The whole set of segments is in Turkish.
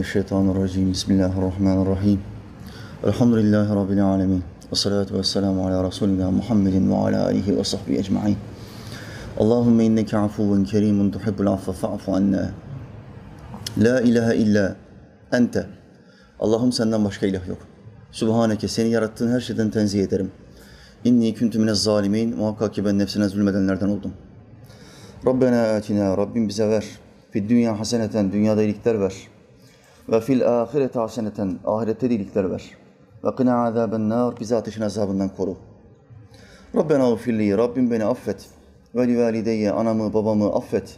Mineşşeytanirracim. Bismillahirrahmanirrahim. Elhamdülillahi Rabbil alemin. Ve salatu ve selamu ala Resulina Muhammedin ve ala alihi ve sahbihi ecma'in. Allahümme inneke afuvun kerimun tuhibbul affe fa'fu anna. La ilahe illa ente. Allah'ım senden başka ilah yok. Subhaneke seni yarattığın her şeyden tenzih ederim. İnni kuntu minez zalimin. Muhakkak ki ben nefsine zulmedenlerden oldum. Rabbena atina. Rabbim bize ver. Fid dünya haseneten. Dünyada iyilikler ver. Ve fil ahirete haseneten. Ahirette iyilikler ver. Ve qina azaben nar. Bizi ateşin azabından koru. Rabbena ufirli. Rabbim beni affet. Ve li valideyye. Anamı babamı affet.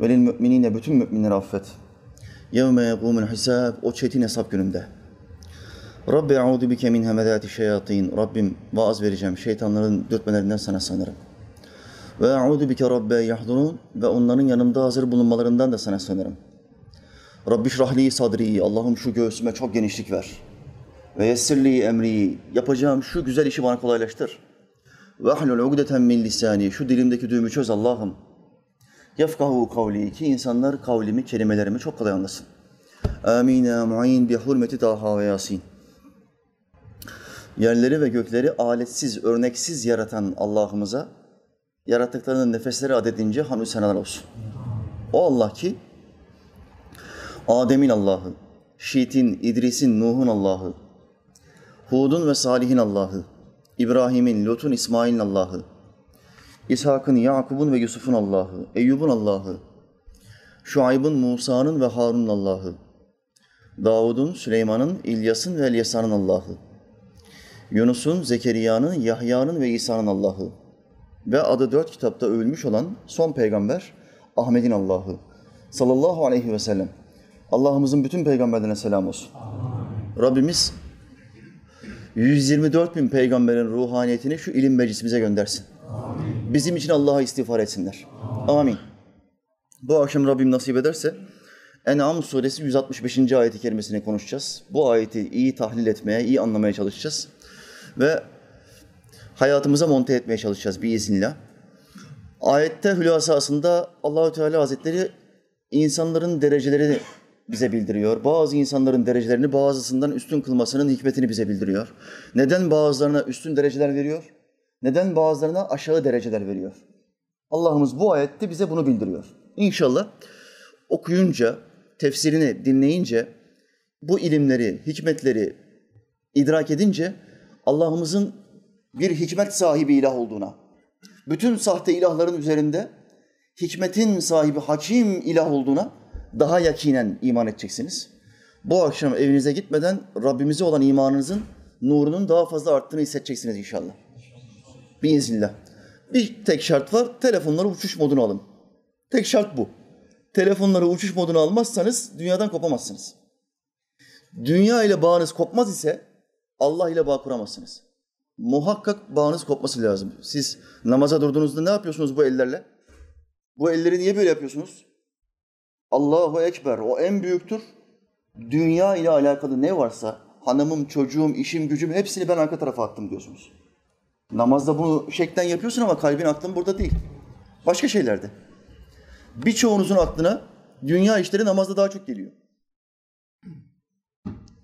Ve lil müminine. Bütün müminleri affet. Yevme yegumul hisab. O çetin hesap gününde. Rabbi a'udu bike min hemedati şeyatin. Rabbim vaaz vereceğim. Şeytanların dürtmelerinden sana sanırım. Ve a'udu bike rabbe yahdurun. Ve onların yanımda hazır bulunmalarından da sana sanırım. Rabbi şrahli sadri. Allah'ım şu göğsüme çok genişlik ver. Ve yessirli emri. Yapacağım şu güzel işi bana kolaylaştır. Ve ahlul ugdeten min lisani. Şu dilimdeki düğümü çöz Allah'ım. Yefkahu kavli. Ki insanlar kavlimi, kelimelerimi çok kolay anlasın. Amin ya mu'in bi hurmeti Taha ve Yasin. Yerleri ve gökleri aletsiz, örneksiz yaratan Allah'ımıza yarattıklarının nefesleri adedince hamdü senalar olsun. O Allah ki Adem'in Allah'ı, Şiit'in, İdris'in, Nuh'un Allah'ı, Hud'un ve Salih'in Allah'ı, İbrahim'in, Lut'un, İsmail'in Allah'ı, İshak'ın, Yakub'un ve Yusuf'un Allah'ı, Eyyub'un Allah'ı, Şuayb'ın, Musa'nın ve Harun'un Allah'ı, Davud'un, Süleyman'ın, İlyas'ın ve Elyasa'nın Allah'ı, Yunus'un, Zekeriya'nın, Yahya'nın ve İsa'nın Allah'ı ve adı dört kitapta övülmüş olan son peygamber Ahmet'in Allah'ı sallallahu aleyhi ve sellem. Allah'ımızın bütün peygamberlerine selam olsun. Rabbimiz 124 bin peygamberin ruhaniyetini şu ilim meclisimize göndersin. Bizim için Allah'a istiğfar etsinler. Amin. Bu akşam Rabbim nasip ederse En'am suresi 165. ayeti kerimesini konuşacağız. Bu ayeti iyi tahlil etmeye, iyi anlamaya çalışacağız. Ve hayatımıza monte etmeye çalışacağız biiznillah. Ayette hülasasında Allahü Teala Hazretleri insanların dereceleri bize bildiriyor. Bazı insanların derecelerini bazısından üstün kılmasının hikmetini bize bildiriyor. Neden bazılarına üstün dereceler veriyor? Neden bazılarına aşağı dereceler veriyor? Allah'ımız bu ayette bize bunu bildiriyor. İnşallah okuyunca, tefsirini dinleyince, bu ilimleri, hikmetleri idrak edince Allah'ımızın bir hikmet sahibi ilah olduğuna, bütün sahte ilahların üzerinde hikmetin sahibi hakim ilah olduğuna daha yakinen iman edeceksiniz. Bu akşam evinize gitmeden Rabbimize olan imanınızın nurunun daha fazla arttığını hissedeceksiniz inşallah. Biiznillah. Bir tek şart var, telefonları uçuş moduna alın. Tek şart bu. Telefonları uçuş moduna almazsanız dünyadan kopamazsınız. Dünya ile bağınız kopmaz ise Allah ile bağ kuramazsınız. Muhakkak bağınız kopması lazım. Siz namaza durduğunuzda ne yapıyorsunuz bu ellerle? Bu elleri niye böyle yapıyorsunuz? Allahu Ekber, o en büyüktür. Dünya ile alakalı ne varsa, hanımım, çocuğum, işim, gücüm hepsini ben arka tarafa attım diyorsunuz. Namazda bunu şeklen yapıyorsun ama kalbin aklın burada değil. Başka şeylerde. Birçoğunuzun aklına dünya işleri namazda daha çok geliyor.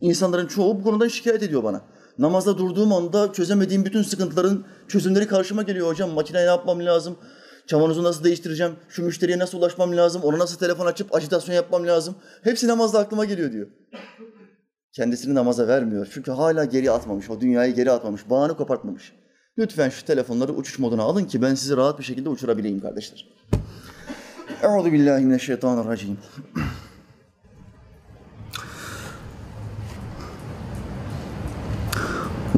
İnsanların çoğu bu konudan şikayet ediyor bana. Namazda durduğum anda çözemediğim bütün sıkıntıların çözümleri karşıma geliyor hocam. Makineye ne yapmam lazım? Çavanozu nasıl değiştireceğim? Şu müşteriye nasıl ulaşmam lazım? Ona nasıl telefon açıp ajitasyon yapmam lazım? Hepsi namazda aklıma geliyor diyor. Kendisini namaza vermiyor. Çünkü hala geri atmamış. O dünyayı geri atmamış. Bağını kopartmamış. Lütfen şu telefonları uçuş moduna alın ki ben sizi rahat bir şekilde uçurabileyim kardeşler. Euzu billahi mineşşeytanirracim.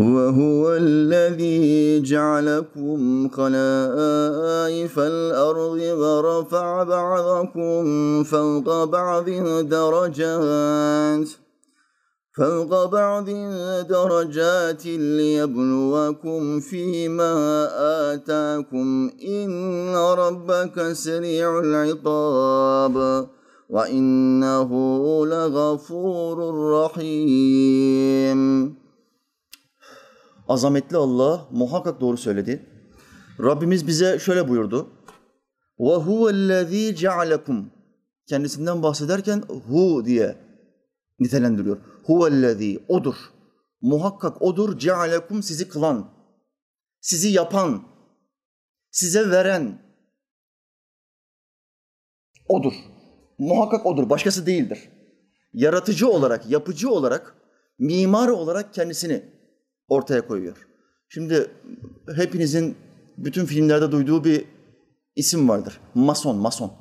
وهو الذي جعلكم خلائف الأرض ورفع بعضكم فوق بعض درجات فوق بعض درجات ليبلوكم فيما آتاكم. إن ربك سريع العقاب وإنه لغفور رحيم. Azametli Allah muhakkak doğru söyledi. Rabbimiz bize şöyle buyurdu. Ve huvellezî cealekum. Kendisinden bahsederken hu diye nitelendiriyor. Huvellezî odur. Muhakkak odur cealekum sizi kılan, sizi yapan, size veren odur. Muhakkak odur. Başkası değildir. Yaratıcı olarak, yapıcı olarak, mimar olarak kendisini ortaya koyuyor. Şimdi hepinizin bütün filmlerde duyduğu bir isim vardır. Mason, mason.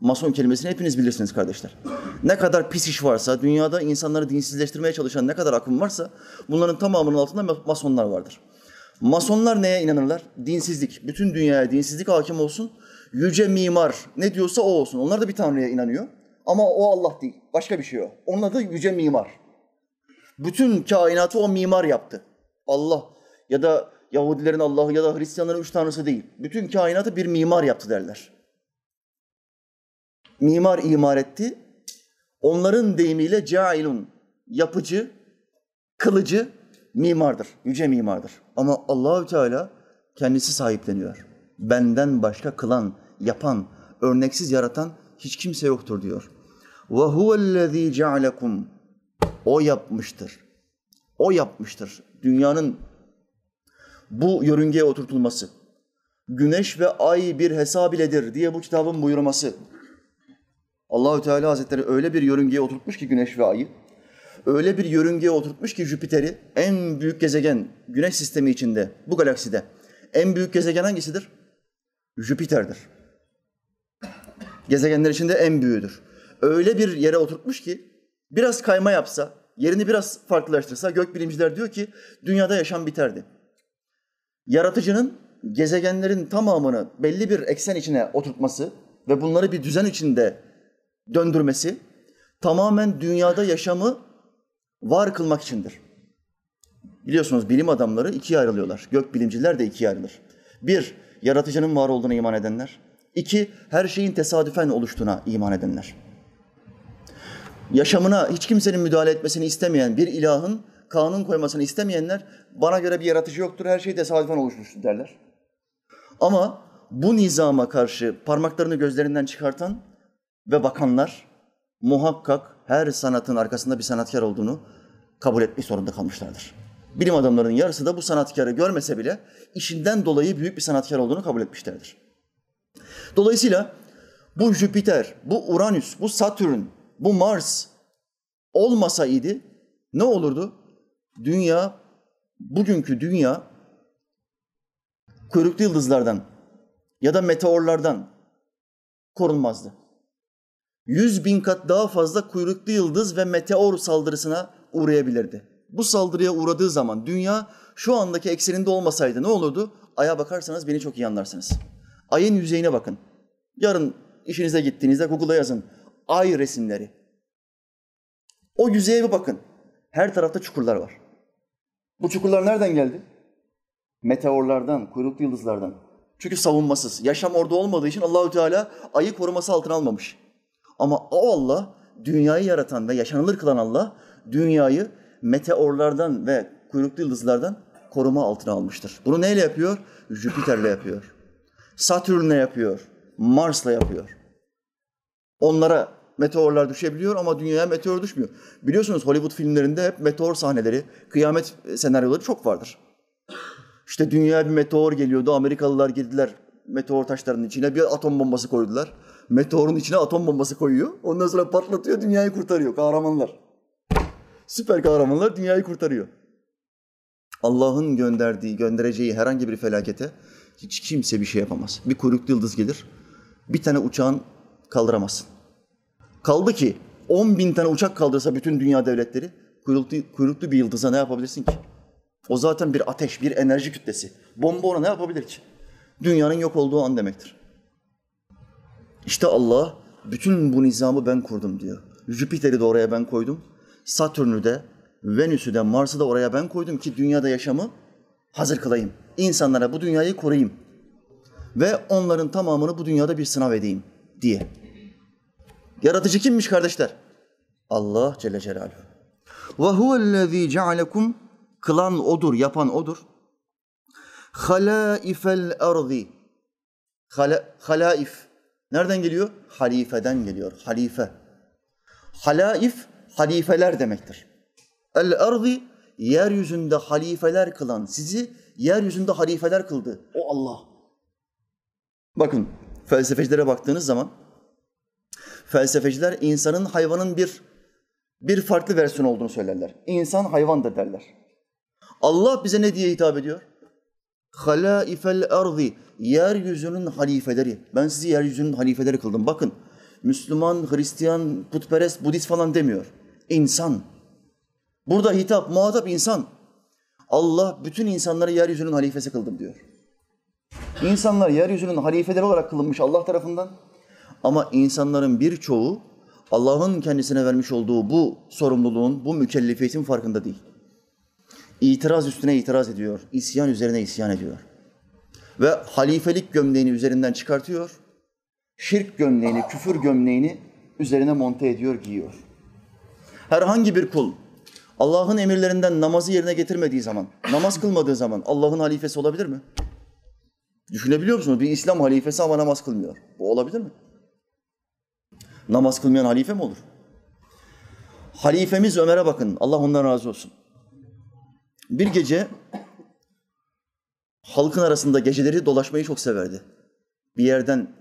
Mason kelimesini hepiniz bilirsiniz kardeşler. Ne kadar pis iş varsa, dünyada insanları dinsizleştirmeye çalışan ne kadar akım varsa bunların tamamının altında masonlar vardır. Masonlar neye inanırlar? Dinsizlik. Bütün dünyaya dinsizlik hakim olsun. Yüce mimar ne diyorsa o olsun. Onlar da bir tanrıya inanıyor. Ama o Allah değil. Başka bir şey o. Onun adı yüce mimar. Bütün kainatı o mimar yaptı. Allah ya da Yahudilerin Allah'ı ya da Hristiyanların üç tanrısı değil. Bütün kainatı bir mimar yaptı derler. Mimar imar etti. Onların deyimiyle cailun, yapıcı, kılıcı mimardır, yüce mimardır. Ama Allahü Teala kendisi sahipleniyor. Benden başka kılan, yapan, örneksiz yaratan hiç kimse yoktur diyor. Ve huvellezî cealekum. O yapmıştır. O yapmıştır. Dünyanın bu yörüngeye oturtulması, güneş ve ay bir hesab iledir diye bu kitabın buyurması. Allahü Teala Hazretleri öyle bir yörüngeye oturtmuş ki güneş ve ayı, öyle bir yörüngeye oturtmuş ki Jüpiter'i en büyük gezegen güneş sistemi içinde, bu galakside en büyük gezegen hangisidir? Jüpiter'dir. Gezegenler içinde en büyüğüdür. Öyle bir yere oturtmuş ki biraz kayma yapsa, yerini biraz farklılaştırsa gökbilimciler diyor ki dünyada yaşam biterdi. Yaratıcının gezegenlerin tamamını belli bir eksen içine oturtması ve bunları bir düzen içinde döndürmesi tamamen dünyada yaşamı var kılmak içindir. Biliyorsunuz bilim adamları ikiye ayrılıyorlar. Gök bilimciler de ikiye ayrılır. Bir, yaratıcının var olduğuna iman edenler. İki, her şeyin tesadüfen oluştuğuna iman edenler. Yaşamına hiç kimsenin müdahale etmesini istemeyen bir ilahın kanun koymasını istemeyenler bana göre bir yaratıcı yoktur, her şey tesadüfen oluşmuştur derler. Ama bu nizama karşı parmaklarını gözlerinden çıkartan ve bakanlar muhakkak her sanatın arkasında bir sanatkar olduğunu kabul etmek zorunda kalmışlardır. Bilim adamlarının yarısı da bu sanatkarı görmese bile işinden dolayı büyük bir sanatkar olduğunu kabul etmişlerdir. Dolayısıyla bu Jüpiter, bu Uranüs, bu Satürn, bu Mars olmasaydı ne olurdu? Dünya, bugünkü dünya kuyruklu yıldızlardan ya da meteorlardan korunmazdı. Yüz bin kat daha fazla kuyruklu yıldız ve meteor saldırısına uğrayabilirdi. Bu saldırıya uğradığı zaman dünya şu andaki ekseninde olmasaydı ne olurdu? Ay'a bakarsanız beni çok iyi anlarsınız. Ayın yüzeyine bakın. Yarın işinize gittiğinizde Google'a yazın. Ay resimleri. O yüzeye bir bakın. Her tarafta çukurlar var. Bu çukurlar nereden geldi? Meteorlardan, kuyruklu yıldızlardan. Çünkü savunmasız. Yaşam orada olmadığı için Allahü Teala ayı koruması altına almamış. Ama o Allah, dünyayı yaratan ve yaşanılır kılan Allah, dünyayı meteorlardan ve kuyruklu yıldızlardan koruma altına almıştır. Bunu neyle yapıyor? Jüpiter'le yapıyor. Satürn'le yapıyor. Mars'la yapıyor. Onlara meteorlar düşebiliyor ama dünyaya meteor düşmüyor. Biliyorsunuz Hollywood filmlerinde hep meteor sahneleri, kıyamet senaryoları çok vardır. İşte dünyaya bir meteor geliyordu. Amerikalılar girdiler meteor taşlarının içine bir atom bombası koydular. Meteorun içine atom bombası koyuyor. Ondan sonra patlatıyor, dünyayı kurtarıyor. Kahramanlar. Süper kahramanlar dünyayı kurtarıyor. Allah'ın gönderdiği, göndereceği herhangi bir felakete hiç kimse bir şey yapamaz. Bir kuyruklu yıldız gelir, bir tane uçağın kaldıramazsın. Kaldı ki 10 bin tane uçak kaldırsa bütün dünya devletleri kuyruklu, kuyruklu bir yıldıza ne yapabilirsin ki? O zaten bir ateş, bir enerji kütlesi. Bomba ona ne yapabilir ki? Dünyanın yok olduğu an demektir. İşte Allah bütün bu nizamı ben kurdum diyor. Jüpiter'i de oraya ben koydum. Satürn'ü de, Venüs'ü de, Mars'ı da oraya ben koydum ki dünyada yaşamı hazır kılayım. İnsanlara bu dünyayı koruyayım. Ve onların tamamını bu dünyada bir sınav edeyim diye. Yaratıcı kimmiş kardeşler? Allah Celle Celaluhu. Ve huvellezî cealekum kılan odur, yapan odur. Halâifel ardi. Hala, halaif. Nereden geliyor? Halifeden geliyor. Halife. Halaif, halifeler demektir. El ardı yeryüzünde halifeler kılan, sizi yeryüzünde halifeler kıldı. O Allah. Bakın felsefecilere baktığınız zaman felsefeciler insanın hayvanın bir bir farklı versiyon olduğunu söylerler. İnsan hayvandır derler. Allah bize ne diye hitap ediyor? Halaifel ardı yeryüzünün halifeleri. Ben sizi yeryüzünün halifeleri kıldım. Bakın Müslüman, Hristiyan, putperest, Budist falan demiyor. İnsan. Burada hitap, muhatap insan. Allah bütün insanları yeryüzünün halifesi kıldım diyor. İnsanlar yeryüzünün halifeleri olarak kılınmış Allah tarafından. Ama insanların birçoğu Allah'ın kendisine vermiş olduğu bu sorumluluğun, bu mükellefiyetin farkında değil. İtiraz üstüne itiraz ediyor, isyan üzerine isyan ediyor. Ve halifelik gömleğini üzerinden çıkartıyor, şirk gömleğini, küfür gömleğini üzerine monte ediyor, giyiyor. Herhangi bir kul Allah'ın emirlerinden namazı yerine getirmediği zaman, namaz kılmadığı zaman Allah'ın halifesi olabilir mi? Düşünebiliyor musunuz? Bir İslam halifesi ama namaz kılmıyor. Bu olabilir mi? Namaz kılmayan halife mi olur? Halifemiz Ömer'e bakın. Allah ondan razı olsun. Bir gece halkın arasında geceleri dolaşmayı çok severdi. Bir yerden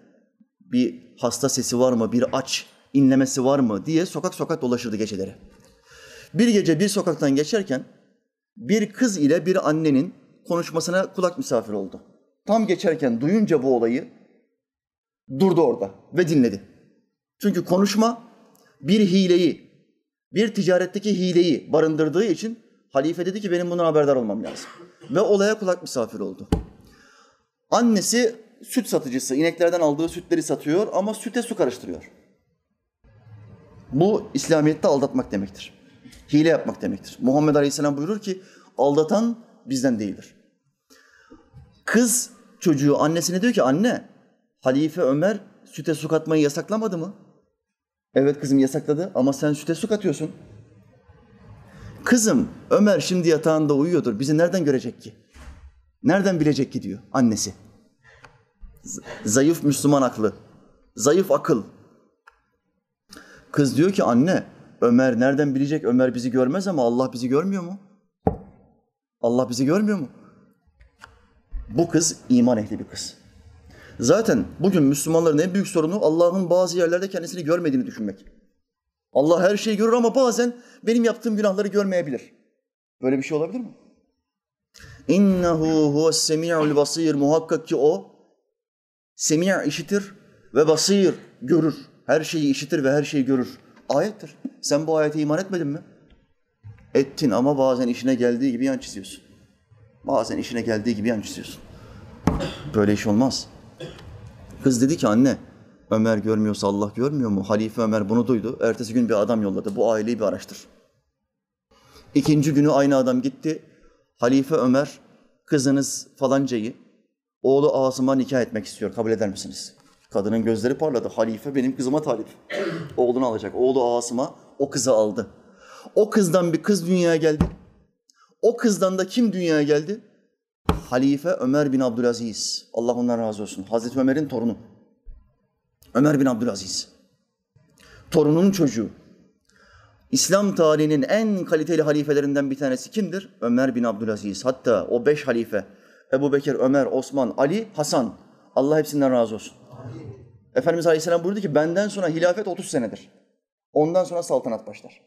bir hasta sesi var mı, bir aç inlemesi var mı diye sokak sokak dolaşırdı geceleri. Bir gece bir sokaktan geçerken bir kız ile bir annenin konuşmasına kulak misafir oldu. Tam geçerken duyunca bu olayı durdu orada ve dinledi. Çünkü konuşma bir hileyi, bir ticaretteki hileyi barındırdığı için halife dedi ki benim bundan haberdar olmam lazım. Ve olaya kulak misafir oldu. Annesi süt satıcısı, ineklerden aldığı sütleri satıyor ama süte su karıştırıyor. Bu İslamiyet'te aldatmak demektir. Hile yapmak demektir. Muhammed Aleyhisselam buyurur ki aldatan bizden değildir. Kız çocuğu annesine diyor ki anne Halife Ömer süte su katmayı yasaklamadı mı? Evet kızım yasakladı ama sen süte su katıyorsun. Kızım Ömer şimdi yatağında uyuyordur. Bizi nereden görecek ki? Nereden bilecek ki diyor annesi. Z- zayıf Müslüman aklı. Zayıf akıl. Kız diyor ki anne Ömer nereden bilecek? Ömer bizi görmez ama Allah bizi görmüyor mu? Allah bizi görmüyor mu? Bu kız iman ehli bir kız. Zaten bugün Müslümanların en büyük sorunu Allah'ın bazı yerlerde kendisini görmediğini düşünmek. Allah her şeyi görür ama bazen benim yaptığım günahları görmeyebilir. Böyle bir şey olabilir mi? İnnehu huves semi'ul basir. Muhakkak ki o semi' işitir ve basir görür. Her şeyi işitir ve her şeyi görür. Ayettir. Sen bu ayete iman etmedin mi? Ettin ama bazen işine geldiği gibi yan çiziyorsun. Bazen işine geldiği gibi yan çiziyorsun. Böyle iş olmaz. Kız dedi ki anne Ömer görmüyorsa Allah görmüyor mu? Halife Ömer bunu duydu. Ertesi gün bir adam yolladı. Bu aileyi bir araştır. İkinci günü aynı adam gitti. Halife Ömer kızınız falancayı oğlu Asım'a nikah etmek istiyor. Kabul eder misiniz? Kadının gözleri parladı. Halife benim kızıma talip. Oğlunu alacak. Oğlu Asım'a o kızı aldı. O kızdan bir kız dünyaya geldi. O kızdan da kim dünyaya geldi? Halife Ömer bin Abdülaziz. Allah ondan razı olsun. Hazreti Ömer'in torunu. Ömer bin Abdülaziz. Torununun çocuğu. İslam tarihinin en kaliteli halifelerinden bir tanesi kimdir? Ömer bin Abdülaziz. Hatta o beş halife, Ebu Bekir, Ömer, Osman, Ali, Hasan. Allah hepsinden razı olsun. Efendimiz Aleyhisselam buyurdu ki benden sonra hilafet 30 senedir. Ondan sonra saltanat başlar.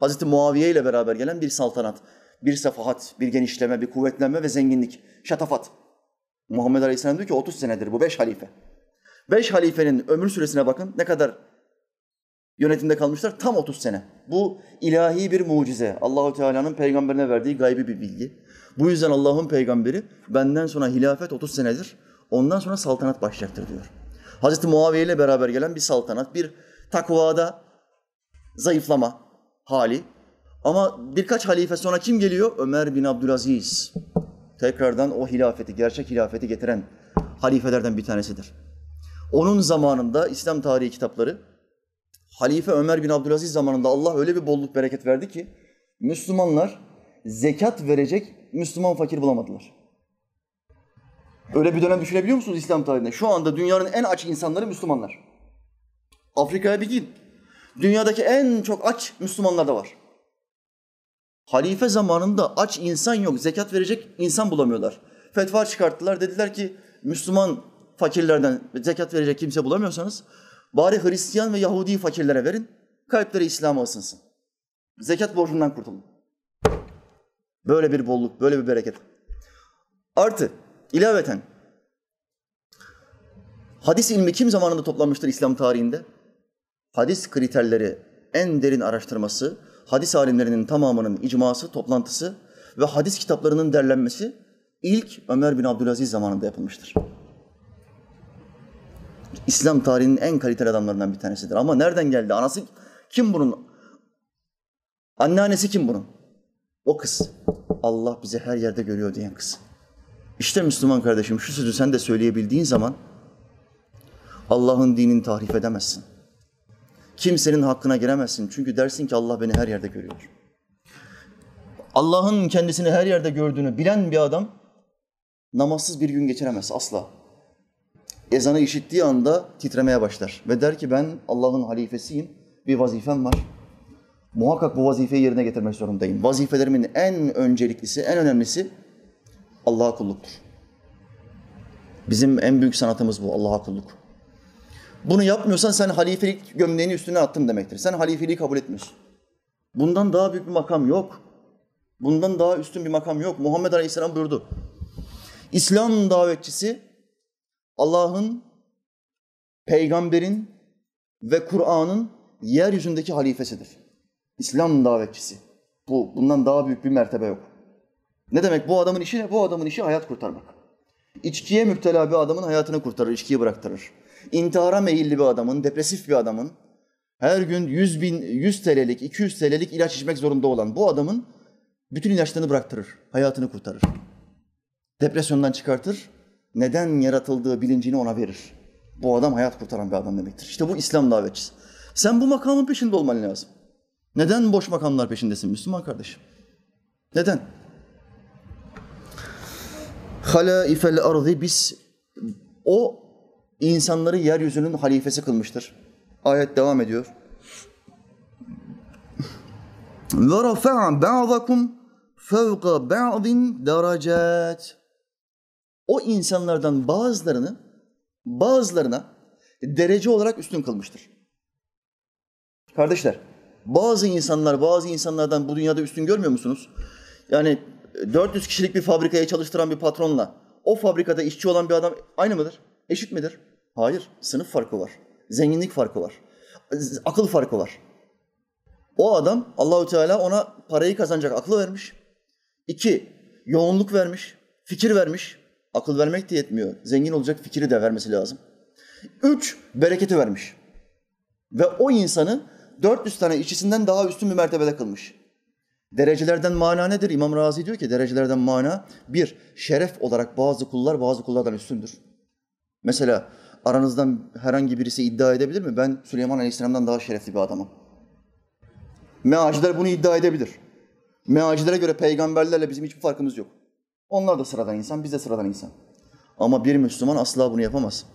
Hazreti Muaviye ile beraber gelen bir saltanat, bir sefahat, bir genişleme, bir kuvvetlenme ve zenginlik, şatafat. Muhammed Aleyhisselam diyor ki 30 senedir bu beş halife. Beş halifenin ömür süresine bakın ne kadar yönetimde kalmışlar? Tam 30 sene. Bu ilahi bir mucize. Allahu Teala'nın peygamberine verdiği gaybi bir bilgi. Bu yüzden Allah'ın peygamberi benden sonra hilafet 30 senedir. Ondan sonra saltanat başlayacaktır diyor. Hazreti Muaviye ile beraber gelen bir saltanat, bir takvada zayıflama hali. Ama birkaç halife sonra kim geliyor? Ömer bin Abdülaziz. Tekrardan o hilafeti, gerçek hilafeti getiren halifelerden bir tanesidir. Onun zamanında İslam tarihi kitapları Halife Ömer bin Abdülaziz zamanında Allah öyle bir bolluk bereket verdi ki Müslümanlar zekat verecek Müslüman fakir bulamadılar. Öyle bir dönem düşünebiliyor musunuz İslam tarihinde? Şu anda dünyanın en aç insanları Müslümanlar. Afrika'ya bir gidin. Dünyadaki en çok aç Müslümanlarda var. Halife zamanında aç insan yok, zekat verecek insan bulamıyorlar. Fetva çıkarttılar, dediler ki Müslüman fakirlerden zekat verecek kimse bulamıyorsanız bari Hristiyan ve Yahudi fakirlere verin, kalpleri İslam'a ısınsın. Zekat borcundan kurtulun. Böyle bir bolluk, böyle bir bereket. Artı, ilaveten, hadis ilmi kim zamanında toplanmıştır İslam tarihinde? Hadis kriterleri en derin araştırması, hadis alimlerinin tamamının icması, toplantısı ve hadis kitaplarının derlenmesi ilk Ömer bin Abdülaziz zamanında yapılmıştır. İslam tarihinin en kaliteli adamlarından bir tanesidir. Ama nereden geldi? Anası kim bunun? Anneannesi kim bunun? O kız. Allah bizi her yerde görüyor diyen kız. İşte Müslüman kardeşim şu sözü sen de söyleyebildiğin zaman Allah'ın dinini tahrif edemezsin. Kimsenin hakkına giremezsin. Çünkü dersin ki Allah beni her yerde görüyor. Allah'ın kendisini her yerde gördüğünü bilen bir adam namazsız bir gün geçiremez asla. Ezanı işittiği anda titremeye başlar ve der ki ben Allah'ın halifesiyim, bir vazifem var. Muhakkak bu vazifeyi yerine getirmek zorundayım. Vazifelerimin en önceliklisi, en önemlisi Allah'a kulluktur. Bizim en büyük sanatımız bu, Allah'a kulluk. Bunu yapmıyorsan sen halifelik gömleğini üstüne attın demektir. Sen halifeliği kabul etmiyorsun. Bundan daha büyük bir makam yok. Bundan daha üstün bir makam yok. Muhammed Aleyhisselam buyurdu. İslam davetçisi Allah'ın, peygamberin ve Kur'an'ın yeryüzündeki halifesidir. İslam davetçisi. Bu, bundan daha büyük bir mertebe yok. Ne demek bu adamın işi ne? Bu adamın işi hayat kurtarmak. İçkiye müptela bir adamın hayatını kurtarır, içkiyi bıraktırır. İntihara meyilli bir adamın, depresif bir adamın, her gün 100 bin, 100 TL'lik, 200 TL'lik ilaç içmek zorunda olan bu adamın bütün ilaçlarını bıraktırır, hayatını kurtarır. Depresyondan çıkartır, neden yaratıldığı bilincini ona verir. Bu adam hayat kurtaran bir adam demektir. İşte bu İslam davetçisi. Sen bu makamın peşinde olman lazım. Neden boş makamlar peşindesin Müslüman kardeşim? Neden? Halaifel ardı biz o insanları yeryüzünün halifesi kılmıştır. Ayet devam ediyor. Ve rafa'a ba'dakum fevka ba'din derecat. O insanlardan bazılarını bazılarına derece olarak üstün kılmıştır. Kardeşler, bazı insanlar bazı insanlardan bu dünyada üstün görmüyor musunuz? Yani 400 kişilik bir fabrikaya çalıştıran bir patronla o fabrikada işçi olan bir adam aynı mıdır? Eşit midir? Hayır. Sınıf farkı var. Zenginlik farkı var. Akıl farkı var. O adam Allahü Teala ona parayı kazanacak aklı vermiş. İki, yoğunluk vermiş, fikir vermiş. Akıl vermek de yetmiyor. Zengin olacak fikri de vermesi lazım. Üç, bereketi vermiş. Ve o insanı 400 tane işçisinden daha üstün bir mertebede kılmış. Derecelerden mana nedir? İmam Razi diyor ki derecelerden mana bir, şeref olarak bazı kullar bazı kullardan üstündür. Mesela aranızdan herhangi birisi iddia edebilir mi? Ben Süleyman Aleyhisselam'dan daha şerefli bir adamım. Meaciler bunu iddia edebilir. Meacilere göre peygamberlerle bizim hiçbir farkımız yok. Onlar da sıradan insan, biz de sıradan insan. Ama bir Müslüman asla bunu yapamaz.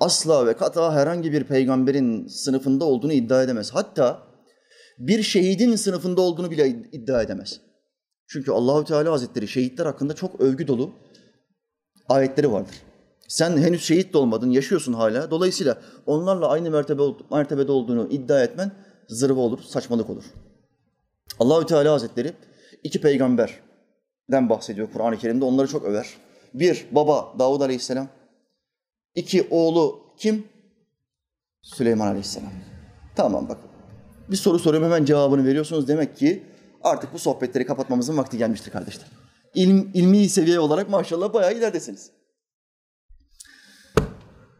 Asla ve kata herhangi bir peygamberin sınıfında olduğunu iddia edemez. Hatta bir şehidin sınıfında olduğunu bile iddia edemez. Çünkü Allahü Teala Hazretleri şehitler hakkında çok övgü dolu ayetleri vardır. Sen henüz şehit de olmadın, yaşıyorsun hala. Dolayısıyla onlarla aynı mertebe, mertebede olduğunu iddia etmen zırva olur, saçmalık olur. Allahü Teala Hazretleri iki peygamberden bahsediyor Kur'an-ı Kerim'de. Onları çok över. Bir, baba Davud Aleyhisselam. İki, oğlu kim? Süleyman Aleyhisselam. Tamam bak. Bir soru soruyorum hemen cevabını veriyorsunuz. Demek ki artık bu sohbetleri kapatmamızın vakti gelmiştir kardeşler. İlm, ilmi seviye olarak maşallah bayağı ilerdesiniz.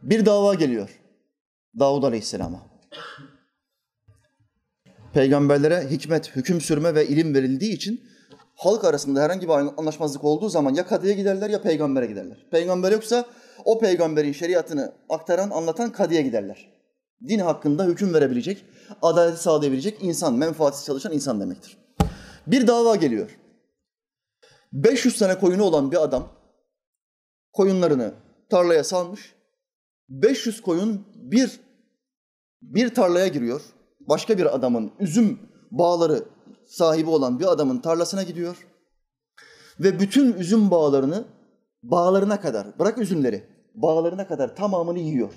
Bir dava geliyor. Davud Aleyhisselam'a. Peygamberlere hikmet, hüküm sürme ve ilim verildiği için halk arasında herhangi bir anlaşmazlık olduğu zaman ya kadıya giderler ya peygambere giderler. Peygamber yoksa o peygamberin şeriatını aktaran, anlatan kadıya giderler. Din hakkında hüküm verebilecek, adaleti sağlayabilecek insan, menfaatsiz çalışan insan demektir. Bir dava geliyor. 500 tane koyunu olan bir adam koyunlarını tarlaya salmış. 500 koyun bir bir tarlaya giriyor. başka bir adamın üzüm bağları sahibi olan bir adamın tarlasına gidiyor ve bütün üzüm bağlarını bağlarına kadar, bırak üzümleri, bağlarına kadar tamamını yiyor.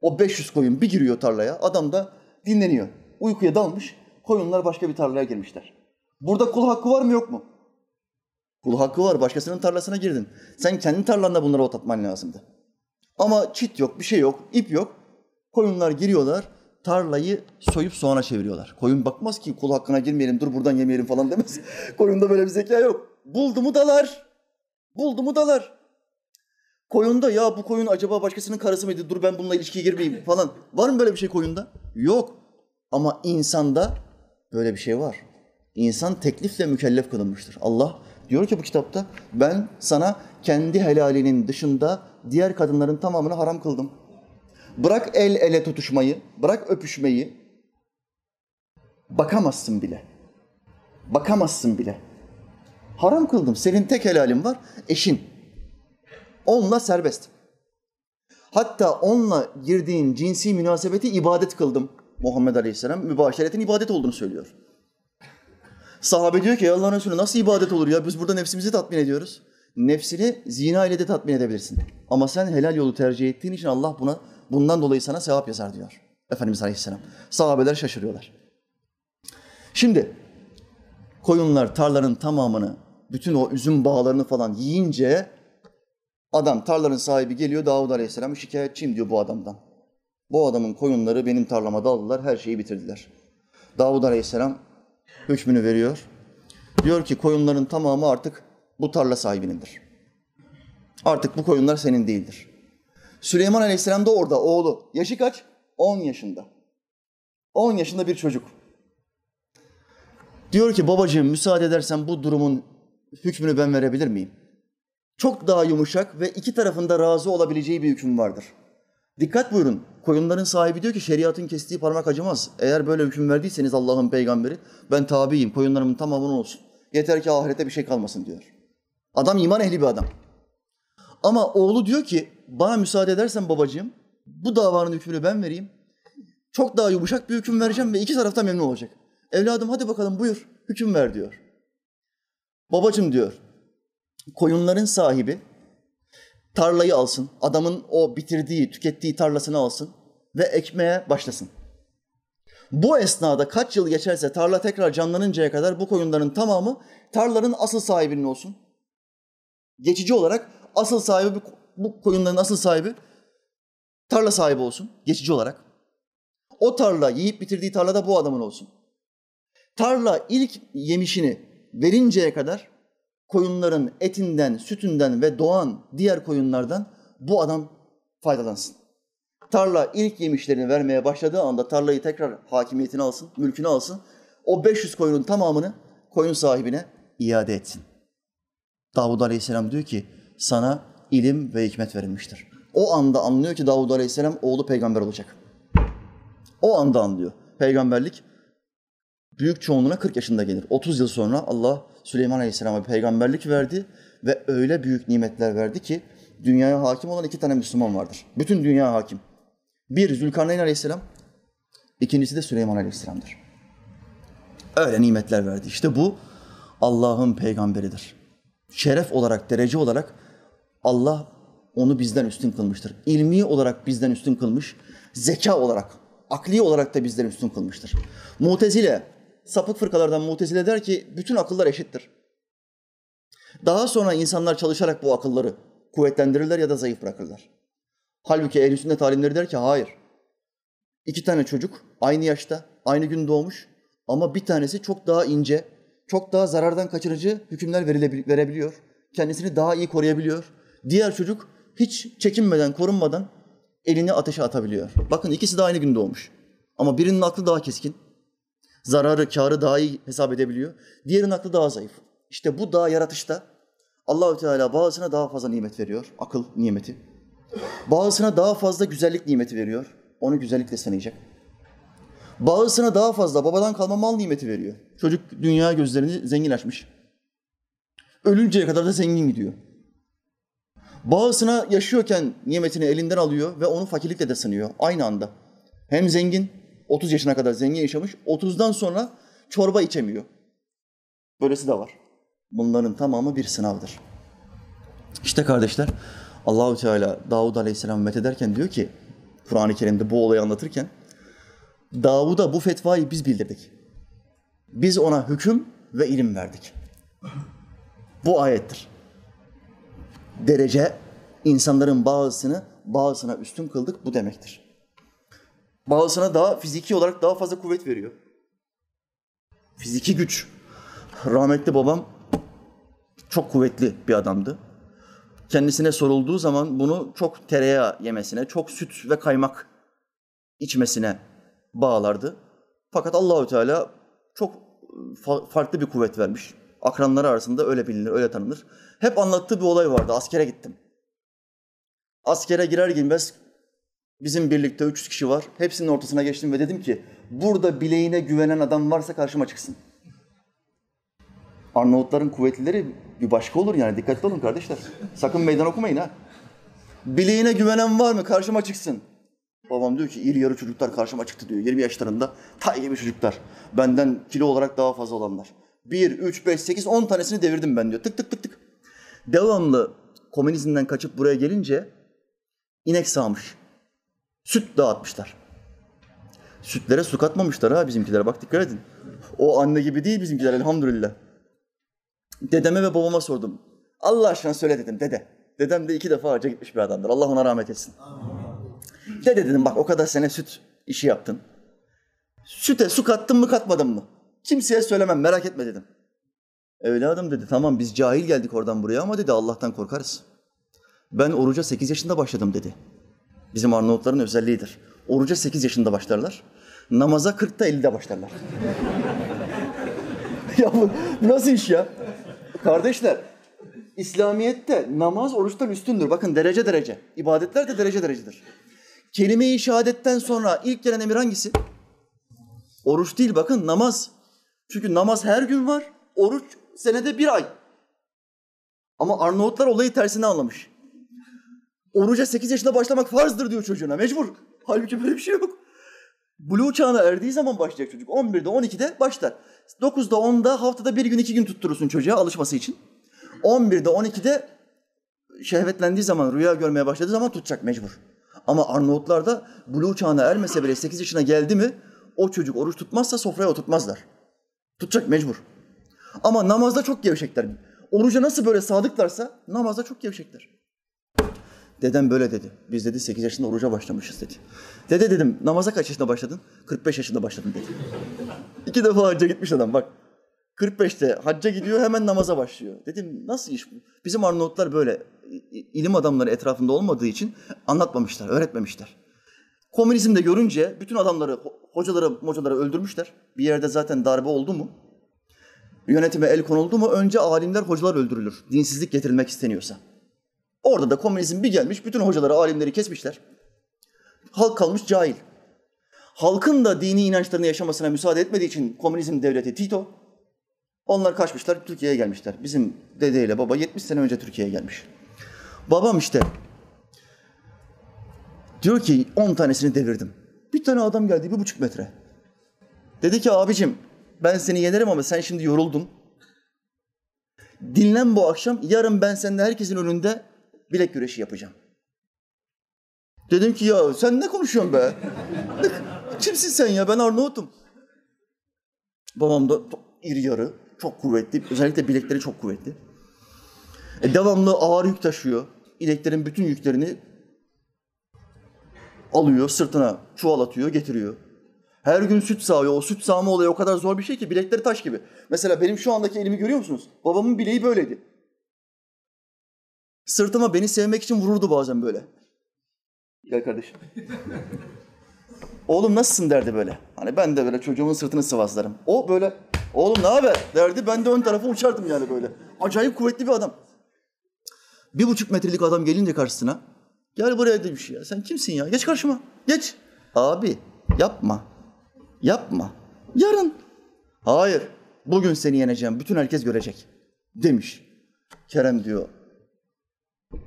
O 500 koyun bir giriyor tarlaya, adam da dinleniyor. Uykuya dalmış, koyunlar başka bir tarlaya girmişler. Burada kul hakkı var mı yok mu? Kul hakkı var, başkasının tarlasına girdin. Sen kendi tarlanda bunları otlatman lazımdı. Ama çit yok, bir şey yok, ip yok. Koyunlar giriyorlar, tarlayı soyup soğana çeviriyorlar. Koyun bakmaz ki kul hakkına girmeyelim, dur buradan yemeyelim falan demez. Koyunda böyle bir zeka yok. Buldu mu dalar. Buldu mu dalar. Koyunda ya bu koyun acaba başkasının karısı mıydı? Dur ben bununla ilişkiye girmeyeyim falan. Var mı böyle bir şey koyunda? Yok. Ama insanda böyle bir şey var. İnsan teklifle mükellef kılınmıştır. Allah diyor ki bu kitapta ben sana kendi helalinin dışında diğer kadınların tamamını haram kıldım. Bırak el ele tutuşmayı, bırak öpüşmeyi. Bakamazsın bile. Bakamazsın bile. Haram kıldım. Senin tek helalin var, eşin. Onunla serbest. Hatta onunla girdiğin cinsi münasebeti ibadet kıldım. Muhammed Aleyhisselam mübaşeretin ibadet olduğunu söylüyor. Sahabe diyor ki Allah'ın Resulü nasıl ibadet olur ya? Biz burada nefsimizi tatmin ediyoruz. Nefsini zina ile de tatmin edebilirsin. Ama sen helal yolu tercih ettiğin için Allah buna bundan dolayı sana sevap yazar diyor. Efendimiz Aleyhisselam. Sahabeler şaşırıyorlar. Şimdi koyunlar tarlanın tamamını, bütün o üzüm bağlarını falan yiyince adam tarlanın sahibi geliyor Davud Aleyhisselam şikayetçiyim diyor bu adamdan. Bu adamın koyunları benim tarlama daldılar, her şeyi bitirdiler. Davud Aleyhisselam hükmünü veriyor. Diyor ki koyunların tamamı artık bu tarla sahibinindir. Artık bu koyunlar senin değildir. Süleyman Aleyhisselam da orada oğlu. Yaşı kaç? 10 yaşında. 10 yaşında bir çocuk. Diyor ki babacığım müsaade edersen bu durumun hükmünü ben verebilir miyim? Çok daha yumuşak ve iki tarafında razı olabileceği bir hüküm vardır. Dikkat buyurun. Koyunların sahibi diyor ki şeriatın kestiği parmak acımaz. Eğer böyle hüküm verdiyseniz Allah'ın peygamberi ben tabiyim. Koyunlarımın tamamının olsun. Yeter ki ahirete bir şey kalmasın diyor. Adam iman ehli bir adam. Ama oğlu diyor ki bana müsaade edersen babacığım bu davanın hükmünü ben vereyim. Çok daha yumuşak bir hüküm vereceğim ve iki tarafta memnun olacak. Evladım hadi bakalım buyur hüküm ver diyor. Babacığım diyor koyunların sahibi tarlayı alsın, adamın o bitirdiği, tükettiği tarlasını alsın ve ekmeye başlasın. Bu esnada kaç yıl geçerse tarla tekrar canlanıncaya kadar bu koyunların tamamı tarlanın asıl sahibinin olsun. Geçici olarak asıl sahibi, bu koyunların asıl sahibi tarla sahibi olsun, geçici olarak. O tarla, yiyip bitirdiği tarla da bu adamın olsun. Tarla ilk yemişini verinceye kadar koyunların etinden, sütünden ve doğan diğer koyunlardan bu adam faydalansın. Tarla ilk yemişlerini vermeye başladığı anda tarlayı tekrar hakimiyetine alsın, mülkünü alsın. O 500 koyunun tamamını koyun sahibine iade etsin. Davud Aleyhisselam diyor ki sana ilim ve hikmet verilmiştir. O anda anlıyor ki Davud Aleyhisselam oğlu peygamber olacak. O anda anlıyor. Peygamberlik büyük çoğunluğuna 40 yaşında gelir. 30 yıl sonra Allah Süleyman Aleyhisselam'a peygamberlik verdi ve öyle büyük nimetler verdi ki dünyaya hakim olan iki tane Müslüman vardır. Bütün dünya hakim. Bir Zülkarneyn Aleyhisselam, ikincisi de Süleyman Aleyhisselam'dır. Öyle nimetler verdi. İşte bu Allah'ın peygamberidir. Şeref olarak, derece olarak Allah onu bizden üstün kılmıştır. İlmi olarak bizden üstün kılmış, zeka olarak, akli olarak da bizden üstün kılmıştır. Mutezile, sapık fırkalardan Mutezile der ki bütün akıllar eşittir. Daha sonra insanlar çalışarak bu akılları kuvvetlendirirler ya da zayıf bırakırlar. Halbuki ehl sünnet alimleri der ki hayır. İki tane çocuk aynı yaşta, aynı gün doğmuş ama bir tanesi çok daha ince, çok daha zarardan kaçırıcı hükümler verebiliyor. Kendisini daha iyi koruyabiliyor. Diğer çocuk hiç çekinmeden, korunmadan elini ateşe atabiliyor. Bakın ikisi de aynı gün doğmuş. Ama birinin aklı daha keskin. Zararı, karı daha iyi hesap edebiliyor. Diğerinin aklı daha zayıf. İşte bu daha yaratışta Allahü Teala bazısına daha fazla nimet veriyor. Akıl nimeti. Bazısına daha fazla güzellik nimeti veriyor. Onu güzellikle sanayacak. Bazısına daha fazla babadan kalma mal nimeti veriyor. Çocuk dünya gözlerini zengin açmış. Ölünceye kadar da zengin gidiyor. Bazısına yaşıyorken nimetini elinden alıyor ve onu fakirlikle de sanıyor aynı anda. Hem zengin, 30 yaşına kadar zengin yaşamış. 30'dan sonra çorba içemiyor. Böylesi de var. Bunların tamamı bir sınavdır. İşte kardeşler Allahu Teala Davud Aleyhisselam methederken diyor ki Kur'an-ı Kerim'de bu olayı anlatırken Davud'a bu fetvayı biz bildirdik. Biz ona hüküm ve ilim verdik. Bu ayettir. Derece insanların bazısını bazısına üstün kıldık bu demektir. Bazısına daha fiziki olarak daha fazla kuvvet veriyor. Fiziki güç. Rahmetli babam çok kuvvetli bir adamdı. Kendisine sorulduğu zaman bunu çok tereyağı yemesine, çok süt ve kaymak içmesine bağlardı. Fakat Allahü Teala çok fa- farklı bir kuvvet vermiş. Akranları arasında öyle bilinir, öyle tanınır. Hep anlattığı bir olay vardı. Askere gittim. Askere girer girmez bizim birlikte 300 kişi var. Hepsinin ortasına geçtim ve dedim ki burada bileğine güvenen adam varsa karşıma çıksın. Arnavutların kuvvetlileri bir başka olur yani. Dikkatli olun kardeşler. Sakın meydan okumayın ha. Bileğine güvenen var mı? Karşıma çıksın. Babam diyor ki iri yarı çocuklar karşıma çıktı diyor. 20 yaşlarında tay gibi çocuklar. Benden kilo olarak daha fazla olanlar. 1, 3, 5, 8, 10 tanesini devirdim ben diyor. Tık tık tık tık. Devamlı komünizmden kaçıp buraya gelince inek sağmış. Süt dağıtmışlar. Sütlere su katmamışlar ha bizimkiler. Bak dikkat edin. O anne gibi değil bizimkiler elhamdülillah. Dedeme ve babama sordum. Allah aşkına söyle dedim dede. Dedem de iki defa hacca gitmiş bir adamdır. Allah ona rahmet etsin. Dede dedim bak o kadar sene süt işi yaptın. Süte su kattın mı katmadın mı? Kimseye söylemem merak etme dedim. Evladım dedi tamam biz cahil geldik oradan buraya ama dedi Allah'tan korkarız. Ben oruca 8 yaşında başladım dedi. Bizim Arnavutların özelliğidir. Oruca 8 yaşında başlarlar. Namaza 40'ta 50'de başlarlar. ya bu nasıl iş ya? Kardeşler, İslamiyet'te namaz oruçtan üstündür. Bakın derece derece. İbadetler de derece derecedir. Kelime-i şehadetten sonra ilk gelen emir hangisi? Oruç değil bakın namaz. Çünkü namaz her gün var. Oruç senede bir ay. Ama Arnavutlar olayı tersine anlamış. Oruca 8 yaşında başlamak farzdır diyor çocuğuna. Mecbur. Halbuki böyle bir şey yok. Buluğ çağına erdiği zaman başlayacak çocuk. 11'de 12'de başlar. 9'da 10'da haftada bir gün iki gün tutturursun çocuğa alışması için. 11'de 12'de şehvetlendiği zaman, rüya görmeye başladığı zaman tutacak mecbur. Ama Arnavutlarda buluğ çağına ermese bile 8 yaşına geldi mi o çocuk oruç tutmazsa sofraya oturtmazlar. Tutacak mecbur. Ama namazda çok gevşekler. Oruca nasıl böyle sadıklarsa namazda çok gevşekler. Dedem böyle dedi. Biz dedi 8 yaşında oruca başlamışız dedi. Dede dedim namaza kaç yaşında başladın? 45 yaşında başladım dedi. İki defa hacca gitmiş adam bak. 45'te hacca gidiyor hemen namaza başlıyor. Dedim nasıl iş bu? Bizim Arnavutlar böyle ilim adamları etrafında olmadığı için anlatmamışlar, öğretmemişler. Komünizmde görünce bütün adamları, hocaları, hocaları öldürmüşler. Bir yerde zaten darbe oldu mu, yönetime el konuldu mu önce alimler, hocalar öldürülür. Dinsizlik getirilmek isteniyorsa. Orada da komünizm bir gelmiş, bütün hocaları, alimleri kesmişler. Halk kalmış cahil. Halkın da dini inançlarını yaşamasına müsaade etmediği için komünizm devleti Tito, onlar kaçmışlar, Türkiye'ye gelmişler. Bizim dedeyle baba 70 sene önce Türkiye'ye gelmiş. Babam işte diyor ki 10 tanesini devirdim. Bir tane adam geldi bir buçuk metre. Dedi ki abicim ben seni yenerim ama sen şimdi yoruldun. Dinlen bu akşam. Yarın ben seninle herkesin önünde bilek güreşi yapacağım. Dedim ki ya sen ne konuşuyorsun be? Kimsin sen ya? Ben Arnavut'um. Babam da iri yarı, çok kuvvetli. Özellikle bilekleri çok kuvvetli. E, devamlı ağır yük taşıyor. İneklerin bütün yüklerini alıyor, sırtına çuval atıyor, getiriyor. Her gün süt sağıyor. O süt sağma olayı o kadar zor bir şey ki bilekleri taş gibi. Mesela benim şu andaki elimi görüyor musunuz? Babamın bileği böyleydi. Sırtıma beni sevmek için vururdu bazen böyle. Gel kardeşim. Oğlum nasılsın derdi böyle. Hani ben de böyle çocuğumun sırtını sıvazlarım. O böyle oğlum ne haber derdi. Ben de ön tarafa uçardım yani böyle. Acayip kuvvetli bir adam. Bir buçuk metrelik adam gelince karşısına gel buraya demiş ya. Sen kimsin ya? Geç karşıma. Geç. Abi yapma. Yapma. Yarın. Hayır. Bugün seni yeneceğim. Bütün herkes görecek. Demiş. Kerem diyor.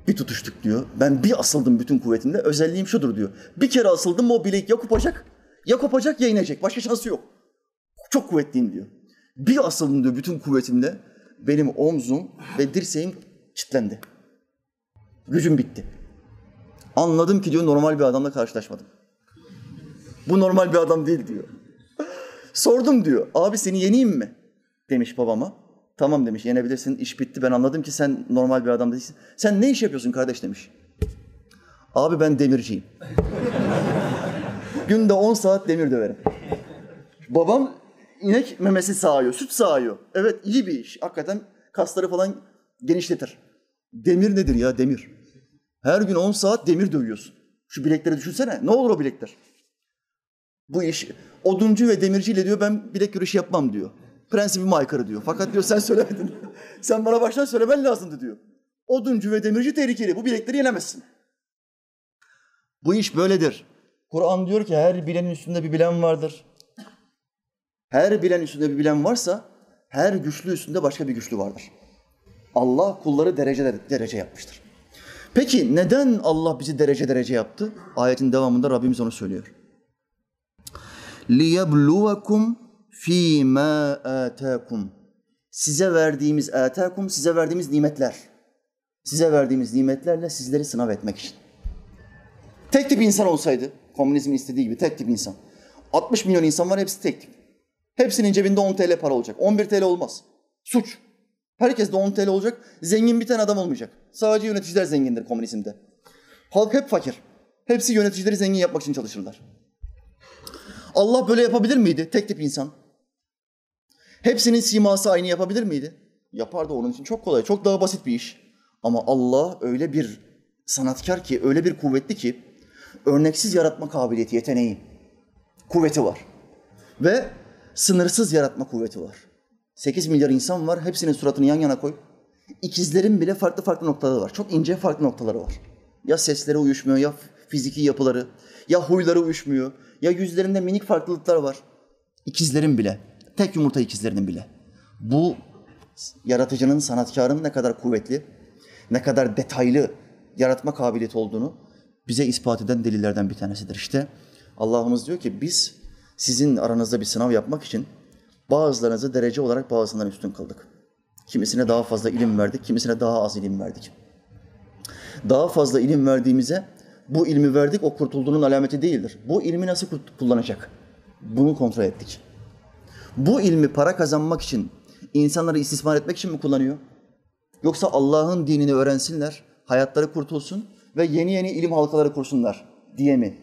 Bir tutuştuk diyor. Ben bir asıldım bütün kuvvetimle. Özelliğim şudur diyor. Bir kere asıldım mı o bilek ya kopacak Ya kopacak ya inecek. Başka şansı yok. Çok kuvvetliyim diyor. Bir asıldım diyor bütün kuvvetimle. Benim omzum ve dirseğim kilitlendi. Gücüm bitti. Anladım ki diyor normal bir adamla karşılaşmadım. Bu normal bir adam değil diyor. Sordum diyor. Abi seni yeneyim mi? Demiş babama. Tamam demiş yenebilirsin. İş bitti. Ben anladım ki sen normal bir adam değilsin. Sen ne iş yapıyorsun kardeş demiş. Abi ben demirciyim. Günde 10 saat demir döverim. Babam inek memesi sağıyor, süt sağıyor. Evet iyi bir iş. Hakikaten kasları falan genişletir. Demir nedir ya demir? Her gün 10 saat demir dövüyorsun. Şu bilekleri düşünsene. Ne olur o bilekler? Bu iş oduncu ve demirciyle diyor ben bilek güreşi yapmam diyor Prensibime aykırı diyor. Fakat diyor sen söylemedin. sen bana baştan söylemen lazımdı diyor. Oduncu ve demirci tehlikeli. Bu bilekleri yenemezsin. Bu iş böyledir. Kur'an diyor ki her bilenin üstünde bir bilen vardır. Her bilen üstünde bir bilen varsa her güçlü üstünde başka bir güçlü vardır. Allah kulları derece derece yapmıştır. Peki neden Allah bizi derece derece yaptı? Ayetin devamında Rabbimiz onu söylüyor. لِيَبْلُوَكُمْ fi ma atakum. Size verdiğimiz atakum size verdiğimiz nimetler. Size verdiğimiz nimetlerle sizleri sınav etmek için. Tek tip insan olsaydı, komünizmin istediği gibi tek tip insan. 60 milyon insan var hepsi tek tip. Hepsinin cebinde 10 TL para olacak. 11 TL olmaz. Suç. Herkes de 10 TL olacak. Zengin bir tane adam olmayacak. Sadece yöneticiler zengindir komünizmde. Halk hep fakir. Hepsi yöneticileri zengin yapmak için çalışırlar. Allah böyle yapabilir miydi? Tek tip insan. Hepsinin siması aynı yapabilir miydi? Yapardı onun için çok kolay, çok daha basit bir iş. Ama Allah öyle bir sanatkar ki, öyle bir kuvvetli ki örneksiz yaratma kabiliyeti, yeteneği, kuvveti var. Ve sınırsız yaratma kuvveti var. 8 milyar insan var, hepsinin suratını yan yana koy. İkizlerin bile farklı farklı noktaları var. Çok ince farklı noktaları var. Ya sesleri uyuşmuyor, ya fiziki yapıları, ya huyları uyuşmuyor, ya yüzlerinde minik farklılıklar var. İkizlerin bile, tek yumurta ikizlerinin bile. Bu yaratıcının, sanatkarın ne kadar kuvvetli, ne kadar detaylı yaratma kabiliyeti olduğunu bize ispat eden delillerden bir tanesidir. İşte Allah'ımız diyor ki biz sizin aranızda bir sınav yapmak için bazılarınızı derece olarak bazılarından üstün kıldık. Kimisine daha fazla ilim verdik, kimisine daha az ilim verdik. Daha fazla ilim verdiğimize bu ilmi verdik, o kurtulduğunun alameti değildir. Bu ilmi nasıl kullanacak? Bunu kontrol ettik. Bu ilmi para kazanmak için, insanları istismar etmek için mi kullanıyor? Yoksa Allah'ın dinini öğrensinler, hayatları kurtulsun ve yeni yeni ilim halkaları kursunlar diye mi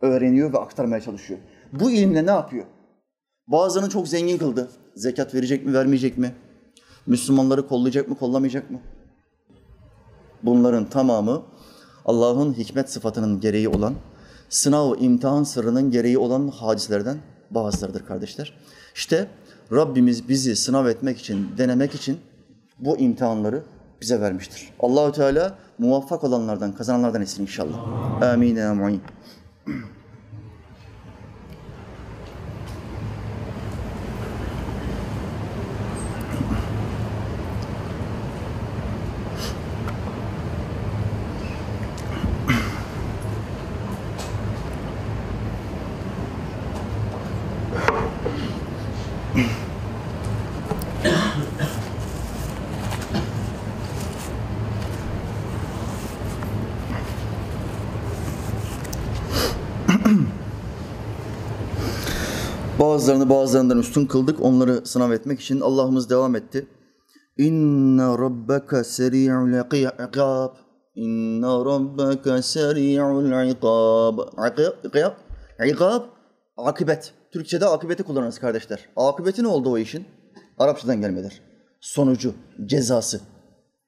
öğreniyor ve aktarmaya çalışıyor? Bu ilimle ne yapıyor? Bazılarını çok zengin kıldı. Zekat verecek mi, vermeyecek mi? Müslümanları kollayacak mı, kollamayacak mı? Bunların tamamı Allah'ın hikmet sıfatının gereği olan, sınav, imtihan sırrının gereği olan hadislerden bazılarıdır kardeşler. İşte Rabbimiz bizi sınav etmek için, denemek için bu imtihanları bize vermiştir. Allahü Teala muvaffak olanlardan, kazananlardan etsin inşallah. Amin. Amin. Bazılarını bazılarından üstün kıldık. Onları sınav etmek için Allah'ımız devam etti. İnne rabbeke seri'ul ikab. İnne rabbeke seri'ul ikab. İkab, ikab, akıbet. Türkçe'de akıbeti kullanırız kardeşler. Akıbeti ne oldu o işin? Arapçadan gelmedir. Sonucu, cezası,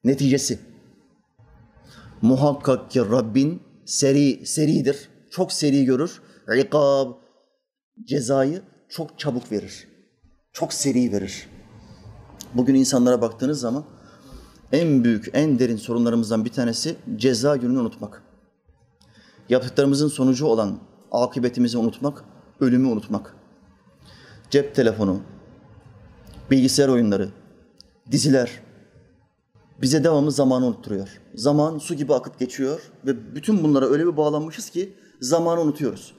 neticesi. Muhakkak ki Rabbin seri, seridir. Çok seri görür. İkab, cezayı çok çabuk verir. Çok seri verir. Bugün insanlara baktığınız zaman en büyük, en derin sorunlarımızdan bir tanesi ceza gününü unutmak. Yaptıklarımızın sonucu olan akıbetimizi unutmak, ölümü unutmak. Cep telefonu, bilgisayar oyunları, diziler bize devamlı zamanı unutturuyor. Zaman su gibi akıp geçiyor ve bütün bunlara öyle bir bağlanmışız ki zamanı unutuyoruz.